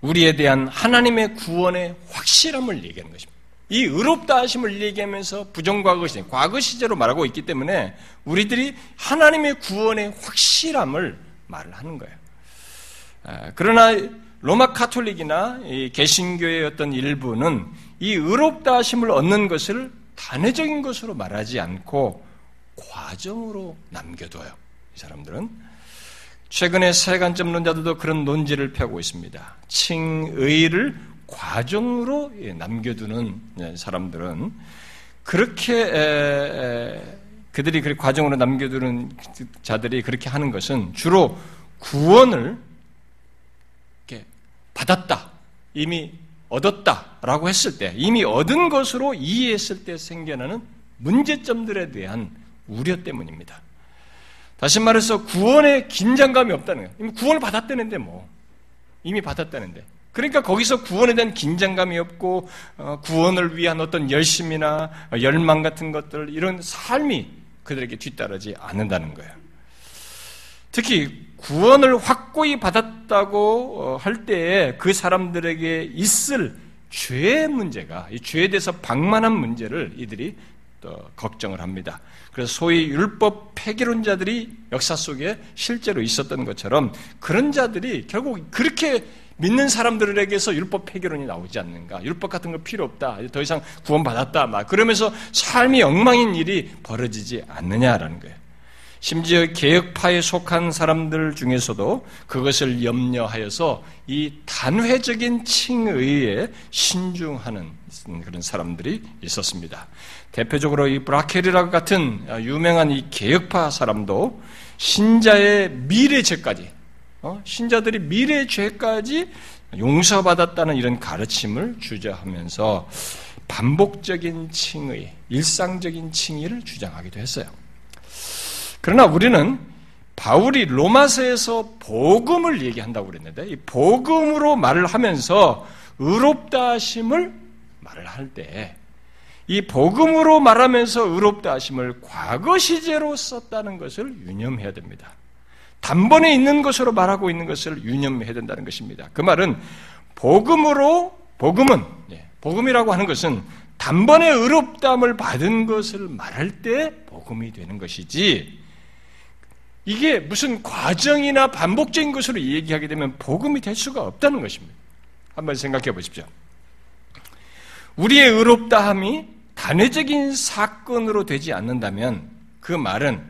우리에 대한 하나님의 구원의 확실함을 얘기하는 것입니다. 이 의롭다 하심을 얘기하면서 부정과거 시제, 과거 시제로 말하고 있기 때문에 우리들이 하나님의 구원의 확실함을 말을 하는 거예요. 아, 그러나 로마 카톨릭이나 개신교의 어떤 일부는 이 의롭다 하심을 얻는 것을 단회적인 것으로 말하지 않고 과정으로 남겨둬요. 이 사람들은 최근에 세간점론자들도 그런 논지를 펴고 있습니다. 칭의를 과정으로 남겨두는 예, 사람들은 그렇게 그들이 그 과정으로 남겨두는 자들이 그렇게 하는 것은 주로 구원을 받았다, 이미 얻었다라고 했을 때, 이미 얻은 것으로 이해했을 때 생겨나는 문제점들에 대한 우려 때문입니다. 다시 말해서 구원에 긴장감이 없다는 거예요. 이미 구원을 받았다는데 뭐 이미 받았다는데 그러니까 거기서 구원에 대한 긴장감이 없고 어, 구원을 위한 어떤 열심이나 열망 같은 것들 이런 삶이 그들에게 뒤따르지 않는다는 거예요. 특히 구원을 확고히 받았다고 어, 할 때에 그 사람들에게 있을 죄의 문제가 이 죄에 대해서 방만한 문제를 이들이 또 걱정을 합니다. 그래서 소위 율법 폐기론자들이 역사 속에 실제로 있었던 것처럼 그런 자들이 결국 그렇게 믿는 사람들에게서 율법 폐기론이 나오지 않는가? 율법 같은 거 필요 없다. 더 이상 구원받았다. 막 그러면서 삶이 엉망인 일이 벌어지지 않느냐라는 거예요. 심지어 개혁파에 속한 사람들 중에서도 그것을 염려하여서 이 단회적인 칭의에 신중하는 그런 사람들이 있었습니다. 대표적으로 이 브라켈이라고 같은 유명한 이 개혁파 사람도 신자의 미래 죄까지 어? 신자들이 미래 죄까지 용서받았다는 이런 가르침을 주저하면서 반복적인 칭의, 일상적인 칭의를 주장하기도 했어요. 그러나 우리는 바울이 로마서에서 복음을 얘기한다고 그랬는데 이 복음으로 말을 하면서 의롭다 하심을 말을 할 때 이 복음으로 말하면서 의롭다 하심을 과거 시제로 썼다는 것을 유념해야 됩니다. 단번에 있는 것으로 말하고 있는 것을 유념해야 된다는 것입니다. 그 말은 복음으로 복음은 예, 복음이라고 하는 것은 단번에 의롭담을 받은 것을 말할 때 복음이 되는 것이지 이게 무슨 과정이나 반복적인 것으로 얘기하게 되면 복음이 될 수가 없다는 것입니다. 한번 생각해 보십시오. 우리의 의롭다함이 단회적인 사건으로 되지 않는다면 그 말은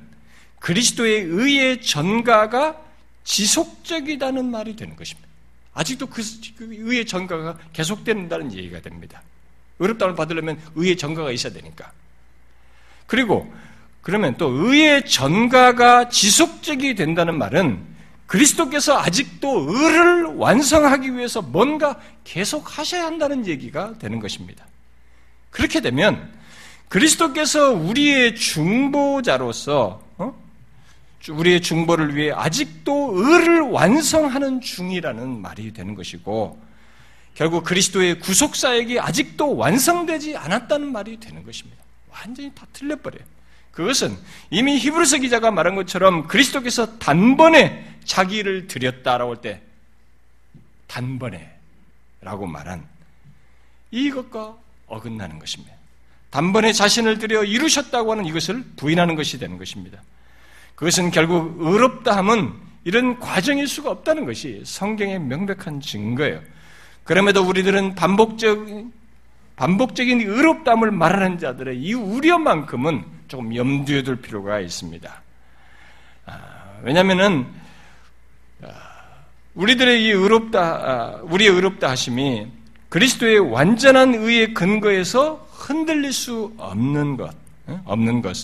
그리스도의 의의 전가가 지속적이다는 말이 되는 것입니다. 아직도 그, 그 의의 전가가 계속된다는 얘기가 됩니다. 의롭다움을 받으려면 의의 전가가 있어야 되니까. 그리고 그러면 또 의의 전가가 지속적이 된다는 말은 그리스도께서 아직도 의를 완성하기 위해서 뭔가 계속 하셔야 한다는 얘기가 되는 것입니다. 그렇게 되면 그리스도께서 우리의 중보자로서 어? 우리의 중보를 위해 아직도 의를 완성하는 중이라는 말이 되는 것이고 결국 그리스도의 구속 사역이 아직도 완성되지 않았다는 말이 되는 것입니다. 완전히 다 틀려버려요. 그것은 이미 히브리서 기자가 말한 것처럼 그리스도께서 단번에 자기를 드렸다라고 할 때 단번에라고 말한 이것과 어긋나는 것입니다. 단번에 자신을 들여 이루셨다고 하는 이것을 부인하는 것이 되는 것입니다. 그것은 결국 의롭다 함은 이런 과정일 수가 없다는 것이 성경의 명백한 증거예요. 그럼에도 우리들은 반복적, 반복적인 의롭담을 말하는 자들의 이 우려만큼은 조금 염두에 둘 필요가 있습니다. 아, 왜냐하면은 아, 우리들의 이 의롭다, 아, 우리의 의롭다 하심이 그리스도의 완전한 의의 근거에서 흔들릴 수 없는 것, 없는 것,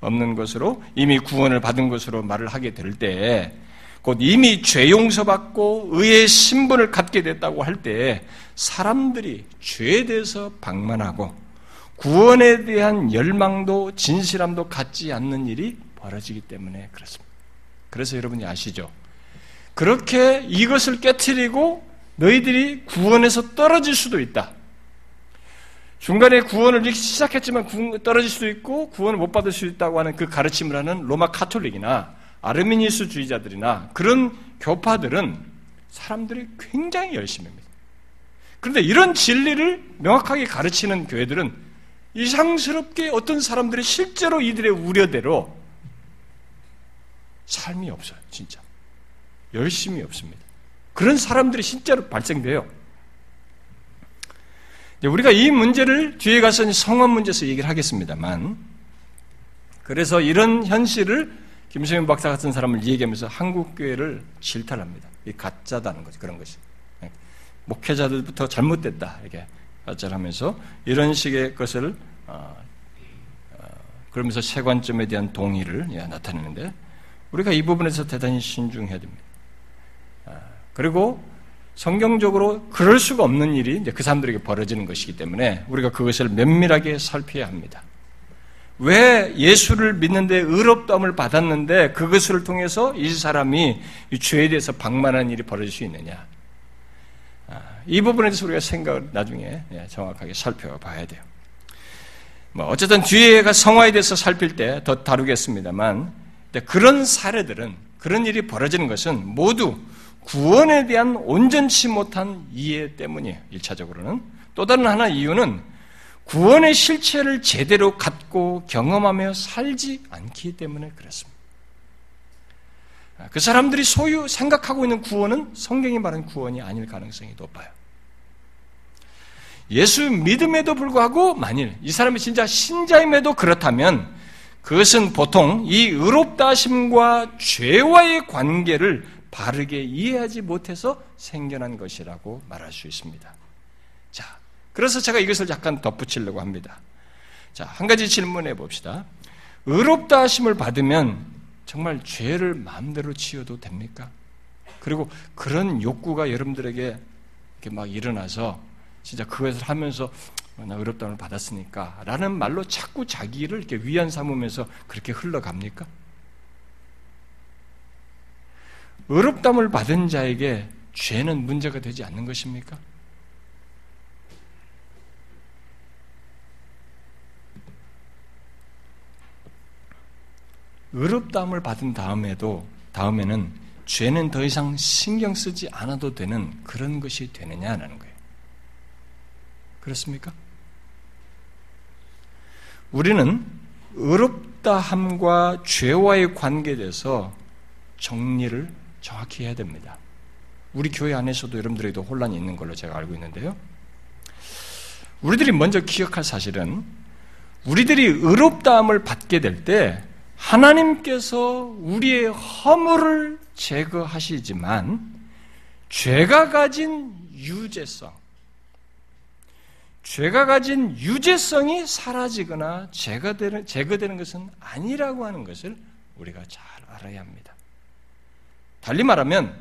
없는 것으로 이미 구원을 받은 것으로 말을 하게 될 때, 곧 이미 죄 용서받고 의의 신분을 갖게 됐다고 할 때, 사람들이 죄에 대해서 방만하고 구원에 대한 열망도 진실함도 갖지 않는 일이 벌어지기 때문에 그렇습니다. 그래서 여러분이 아시죠? 그렇게 이것을 깨뜨리고 너희들이 구원에서 떨어질 수도 있다. 중간에 구원을 시작했지만 떨어질 수도 있고 구원을 못 받을 수 있다고 하는 그 가르침을 하는 로마 카톨릭이나 아르미니스 주의자들이나 그런 교파들은 사람들이 굉장히 열심히 합니다. 그런데 이런 진리를 명확하게 가르치는 교회들은 이상스럽게 어떤 사람들이 실제로 이들의 우려대로 삶이 없어요, 진짜. 열심이 없습니다. 그런 사람들이 실제로 발생돼요. 우리가 이 문제를 뒤에 가서 성원 문제에서 얘기를 하겠습니다만, 그래서 이런 현실을 김수현 박사 같은 사람을 얘기하면서 한국교회를 질타합니다. 이 가짜다는 거죠. 그런 것이. 목회자들부터 잘못됐다. 이렇게 가짜하면서 이런 식의 것을, 어, 어, 그러면서 세관점에 대한 동의를 예, 나타내는데, 우리가 이 부분에서 대단히 신중해야 됩니다. 아, 그리고 성경적으로 그럴 수가 없는 일이 이제 그 사람들에게 벌어지는 것이기 때문에 우리가 그것을 면밀하게 살펴야 합니다. 왜 예수를 믿는데 의롭다함을 받았는데 그것을 통해서 이 사람이 이 죄에 대해서 방만한 일이 벌어질 수 있느냐? 아, 이 부분에 대해서 우리가 생각을 나중에 예, 정확하게 살펴봐야 돼요. 뭐 어쨌든 뒤에가 성화에 대해서 살필 때 더 다루겠습니다만 그런 사례들은 그런 일이 벌어지는 것은 모두 구원에 대한 온전치 못한 이해 때문이에요. 1차적으로는. 또 다른 하나 이유는 구원의 실체를 제대로 갖고 경험하며 살지 않기 때문에 그렇습니다. 그 사람들이 소유 생각하고 있는 구원은 성경이 말하는 구원이 아닐 가능성이 높아요. 예수 믿음에도 불구하고 만일 이 사람이 진짜 신자임에도 그렇다면 그것은 보통 이 의롭다 심과 죄와의 관계를 바르게 이해하지 못해서 생겨난 것이라고 말할 수 있습니다. 자, 그래서 제가 이것을 약간 덧붙이려고 합니다. 자, 한 가지 질문해 봅시다. 의롭다 하심을 받으면 정말 죄를 마음대로 지어도 됩니까? 그리고 그런 욕구가 여러분들에게 이렇게 막 일어나서 진짜 그것을 하면서 어, 나 의롭다움을 받았으니까 라는 말로 자꾸 자기를 이렇게 위안 삼으면서 그렇게 흘러갑니까? 의롭담을 받은 자에게 죄는 문제가 되지 않는 것입니까? 의롭담을 받은 다음에도 다음에는 죄는 더 이상 신경 쓰지 않아도 되는 그런 것이 되느냐라는 거예요. 그렇습니까? 우리는 의롭다함과 죄와의 관계에 대해서 정리를 정확히 해야 됩니다. 우리 교회 안에서도 여러분들에게도 혼란이 있는 걸로 제가 알고 있는데요. 우리들이 먼저 기억할 사실은 우리들이 의롭다함을 받게 될 때 하나님께서 우리의 허물을 제거하시지만 죄가 가진 유죄성, 죄가 가진 유죄성이 사라지거나 제거되는, 제거되는 것은 아니라고 하는 것을 우리가 잘 알아야 합니다. 달리 말하면,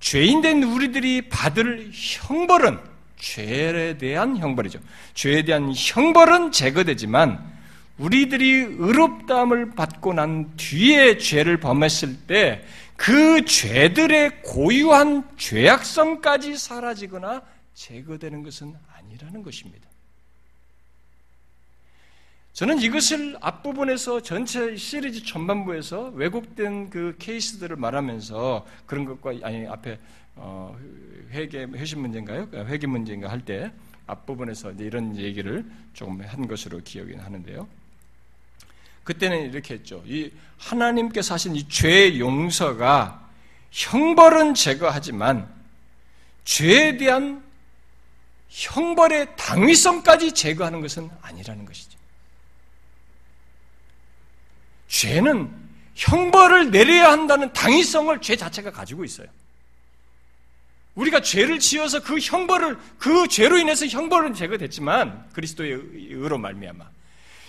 죄인된 우리들이 받을 형벌은, 죄에 대한 형벌이죠. 죄에 대한 형벌은 제거되지만, 우리들이 의롭다함을 받고 난 뒤에 죄를 범했을 때, 그 죄들의 고유한 죄악성까지 사라지거나 제거되는 것은 아니라는 것입니다. 저는 이것을 앞부분에서 전체 시리즈 전반부에서 왜곡된 그 케이스들을 말하면서 그런 것과 아니 앞에 어, 회계 회신 문제인가요? 회계 문제인가 할 때 앞부분에서 이런 얘기를 조금 한 것으로 기억이 하는데요. 그때는 이렇게 했죠. 이 하나님께서 하신 이 죄의 용서가 형벌은 제거하지만 죄에 대한 형벌의 당위성까지 제거하는 것은 아니라는 것이죠. 죄는 형벌을 내려야 한다는 당위성을 죄 자체가 가지고 있어요. 우리가 죄를 지어서 그 형벌을 그 죄로 인해서 형벌은 제거됐지만 그리스도의 의로 말미암아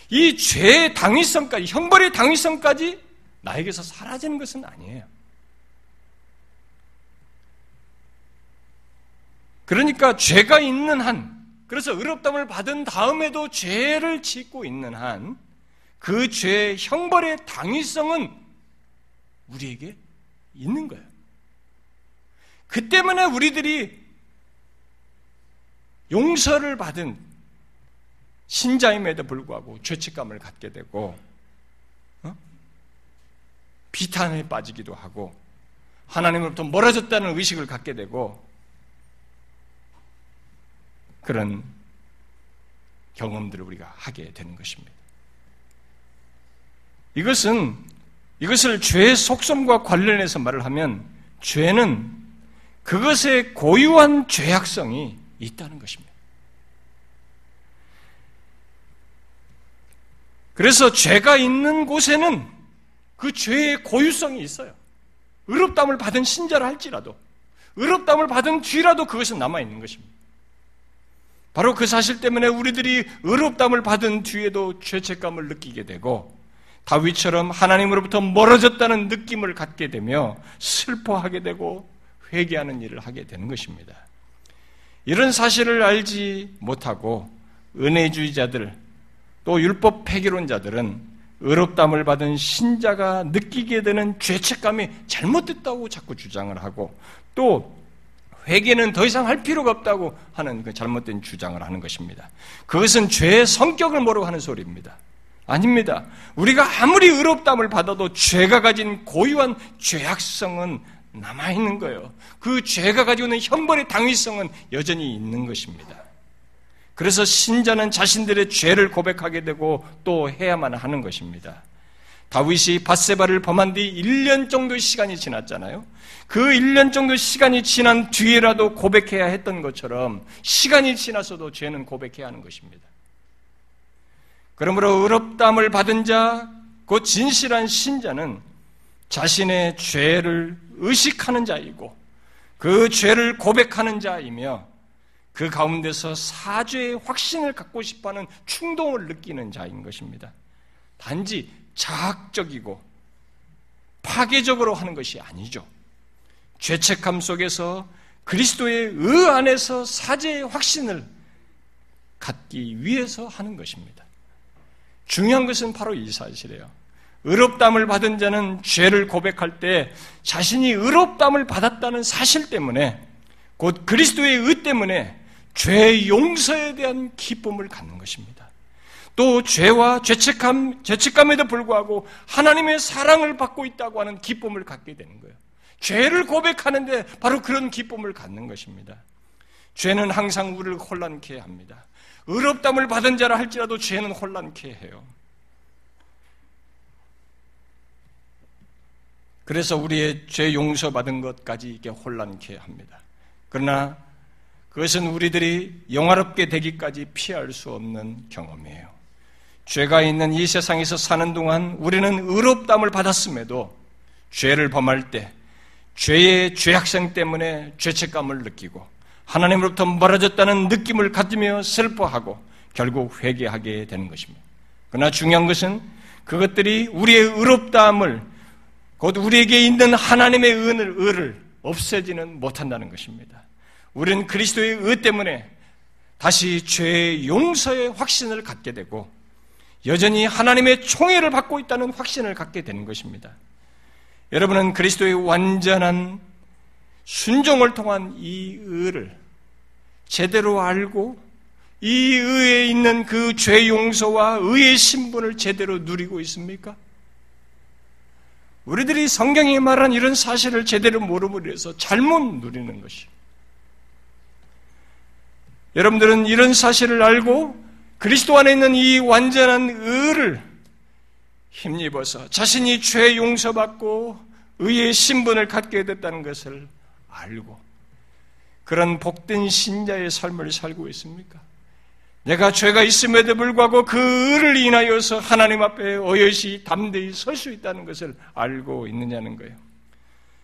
이 죄의 당위성까지 형벌의 당위성까지 나에게서 사라지는 것은 아니에요. 그러니까 죄가 있는 한, 그래서 의롭담을 받은 다음에도 죄를 짓고 있는 한, 그 죄의 형벌의 당위성은 우리에게 있는 거예요. 그 때문에 우리들이 용서를 받은 신자임에도 불구하고 죄책감을 갖게 되고, 어? 비탄에 빠지기도 하고, 하나님으로부터 멀어졌다는 의식을 갖게 되고, 그런 경험들을 우리가 하게 되는 것입니다. 이것은 이것을 죄의 속성과 관련해서 말을 하면 죄는 그것의 고유한 죄악성이 있다는 것입니다. 그래서 죄가 있는 곳에는 그 죄의 고유성이 있어요. 의롭담을 받은 신자라 할지라도 의롭담을 받은 뒤라도 그것은 남아 있는 것입니다. 바로 그 사실 때문에 우리들이 의롭담을 받은 뒤에도 죄책감을 느끼게 되고 다윗처럼 하나님으로부터 멀어졌다는 느낌을 갖게 되며 슬퍼하게 되고 회개하는 일을 하게 되는 것입니다. 이런 사실을 알지 못하고 은혜주의자들 또 율법 폐기론자들은 의롭담을 받은 신자가 느끼게 되는 죄책감이 잘못됐다고 자꾸 주장을 하고 또 회개는 더 이상 할 필요가 없다고 하는 그 잘못된 주장을 하는 것입니다. 그것은 죄의 성격을 모르고 하는 소리입니다. 아닙니다. 우리가 아무리 의롭담을 받아도 죄가 가진 고유한 죄악성은 남아있는 거예요. 그 죄가 가지고 있는 형벌의 당위성은 여전히 있는 것입니다. 그래서 신자는 자신들의 죄를 고백하게 되고 또 해야만 하는 것입니다. 다윗이 바세바를 범한 뒤 1년 정도 시간이 지났잖아요. 그 1년 정도 시간이 지난 뒤에라도 고백해야 했던 것처럼 시간이 지나서도 죄는 고백해야 하는 것입니다. 그러므로 의롭담을 받은 자, 곧 진실한 신자는 자신의 죄를 의식하는 자이고 그 죄를 고백하는 자이며 그 가운데서 사죄의 확신을 갖고 싶어하는 충동을 느끼는 자인 것입니다. 단지 자학적이고 파괴적으로 하는 것이 아니죠. 죄책감 속에서 그리스도의 의 안에서 사죄의 확신을 갖기 위해서 하는 것입니다. 중요한 것은 바로 이 사실이에요. 의롭담을 받은 자는 죄를 고백할 때 자신이 의롭담을 받았다는 사실 때문에 곧 그리스도의 의 때문에 죄 용서에 대한 기쁨을 갖는 것입니다. 또 죄와 죄책감, 죄책감에도 불구하고 하나님의 사랑을 받고 있다고 하는 기쁨을 갖게 되는 거예요. 죄를 고백하는데 바로 그런 기쁨을 갖는 것입니다. 죄는 항상 우리를 혼란케 합니다. 의롭담을 받은 자라 할지라도 죄는 혼란케 해요. 그래서 우리의 죄 용서받은 것까지 이게 혼란케 합니다. 그러나 그것은 우리들이 영화롭게 되기까지 피할 수 없는 경험이에요. 죄가 있는 이 세상에서 사는 동안 우리는 의롭담을 받았음에도 죄를 범할 때 죄의 죄악성 때문에 죄책감을 느끼고 하나님으로부터 멀어졌다는 느낌을 가지며 슬퍼하고 결국 회개하게 되는 것입니다. 그러나 중요한 것은 그것들이 우리의 의롭다함을 곧 우리에게 있는 하나님의 은을, 의를 없애지는 못한다는 것입니다. 우리는 그리스도의 의 때문에 다시 죄의 용서의 확신을 갖게 되고 여전히 하나님의 총애를 받고 있다는 확신을 갖게 되는 것입니다. 여러분은 그리스도의 완전한 순종을 통한 이 의를 제대로 알고 이 의에 있는 그 죄 용서와 의의 신분을 제대로 누리고 있습니까? 우리들이 성경이 말한 이런 사실을 제대로 모름으로 해서 잘못 누리는 것이. 여러분들은 이런 사실을 알고 그리스도 안에 있는 이 완전한 의를 힘입어서 자신이 죄 용서받고 의의 신분을 갖게 됐다는 것을 알고 그런 복된 신자의 삶을 살고 있습니까? 내가 죄가 있음에도 불구하고 그 의를 인하여서 하나님 앞에 어여시 담대히 설 수 있다는 것을 알고 있느냐는 거예요.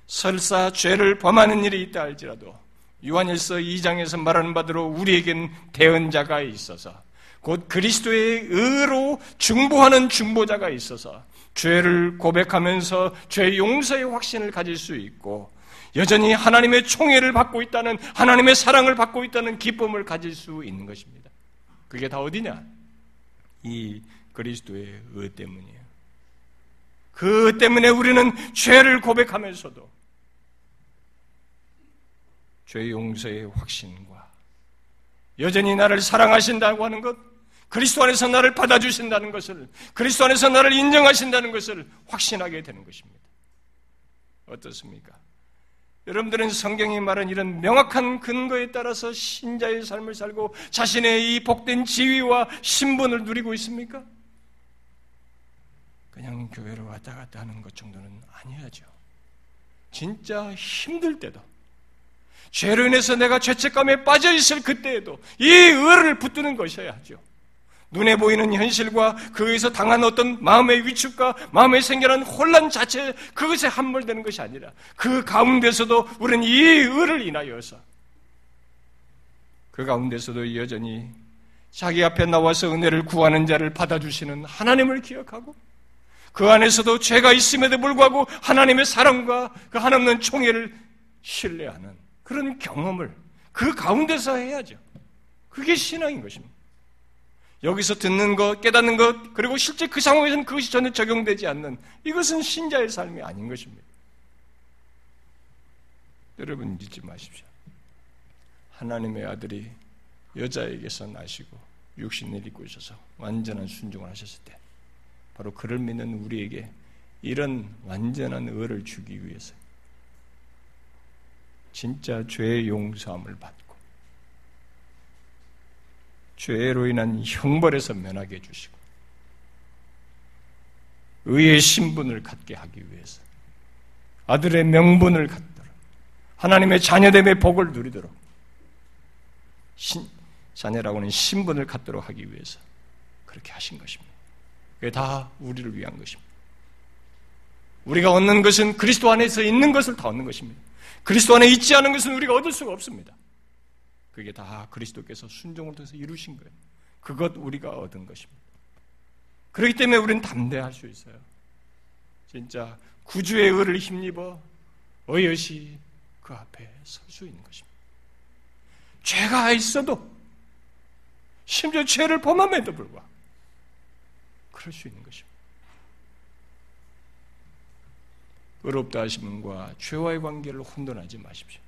설사 죄를 범하는 일이 있다 할지라도 유한일서 2장에서 말하는 바대로 우리에겐 대언자가 있어서 곧 그리스도의 의로 중보하는 중보자가 있어서 죄를 고백하면서 죄 용서의 확신을 가질 수 있고 여전히 하나님의 총애를 받고 있다는 하나님의 사랑을 받고 있다는 기쁨을 가질 수 있는 것입니다. 그게 다 어디냐? 이 그리스도의 의 때문이에요. 그 때문에 우리는 죄를 고백하면서도 죄 용서의 확신과 여전히 나를 사랑하신다고 하는 것, 그리스도 안에서 나를 받아주신다는 것을, 그리스도 안에서 나를 인정하신다는 것을 확신하게 되는 것입니다. 어떻습니까? 여러분들은 성경이 말한 이런 명확한 근거에 따라서 신자의 삶을 살고 자신의 이 복된 지위와 신분을 누리고 있습니까? 그냥 교회로 왔다 갔다 하는 것 정도는 아니야죠. 진짜 힘들 때도 죄로 인해서 내가 죄책감에 빠져 있을 그때에도 이 의를 붙드는 것이어야죠. 눈에 보이는 현실과 그에서 당한 어떤 마음의 위축과 마음에 생겨난 혼란 자체 그것에 함몰되는 것이 아니라 그 가운데서도 우리는 이 의를 인하여서 그 가운데서도 여전히 자기 앞에 나와서 은혜를 구하는 자를 받아주시는 하나님을 기억하고 그 안에서도 죄가 있음에도 불구하고 하나님의 사랑과 그 한없는 총애를 신뢰하는 그런 경험을 그 가운데서 해야죠. 그게 신앙인 것입니다. 여기서 듣는 것, 깨닫는 것, 그리고 실제 그 상황에서는 그것이 전혀 적용되지 않는 이것은 신자의 삶이 아닌 것입니다. 여러분 잊지 마십시오. 하나님의 아들이 여자에게서 나시고 육신을 입고 있어서 완전한 순종을 하셨을 때 바로 그를 믿는 우리에게 이런 완전한 의를 주기 위해서 진짜 죄의 용서함을 받고 죄로 인한 형벌에서 면하게 해주시고 의의 신분을 갖게 하기 위해서 아들의 명분을 갖도록 하나님의 자녀됨의 복을 누리도록 신, 자녀라고는 신분을 갖도록 하기 위해서 그렇게 하신 것입니다. 그게 다 우리를 위한 것입니다. 우리가 얻는 것은 그리스도 안에서 있는 것을 다 얻는 것입니다. 그리스도 안에 있지 않은 것은 우리가 얻을 수가 없습니다. 그게 다 그리스도께서 순종을 통해서 이루신 거예요. 그것 우리가 얻은 것입니다. 그렇기 때문에 우리는 담대할 수 있어요. 진짜 구주의 의를 힘입어 어여시 그 앞에 설 수 있는 것입니다. 죄가 있어도 심지어 죄를 범함에도 불구하고 그럴 수 있는 것입니다. 의롭다 하신 분과 죄와의 관계를 혼돈하지 마십시오.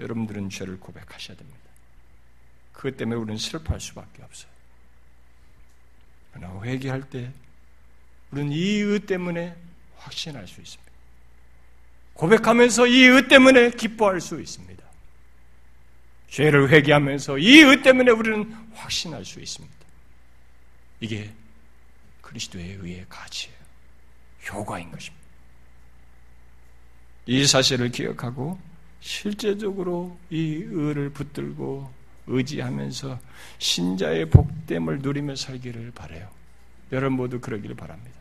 여러분들은 죄를 고백하셔야 됩니다. 그것 때문에 우리는 슬퍼할 수밖에 없어요. 그러나 회개할 때 우리는 이 의 때문에 확신할 수 있습니다. 고백하면서 이 의 때문에 기뻐할 수 있습니다. 죄를 회개하면서 이 의 때문에 우리는 확신할 수 있습니다. 이게 그리스도의 의의 가치예요. 효과인 것입니다. 이 사실을 기억하고 실제적으로 이 의를 붙들고 의지하면서 신자의 복됨을 누리며 살기를 바래요. 여러분 모두 그러기를 바랍니다.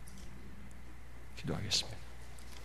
기도하겠습니다.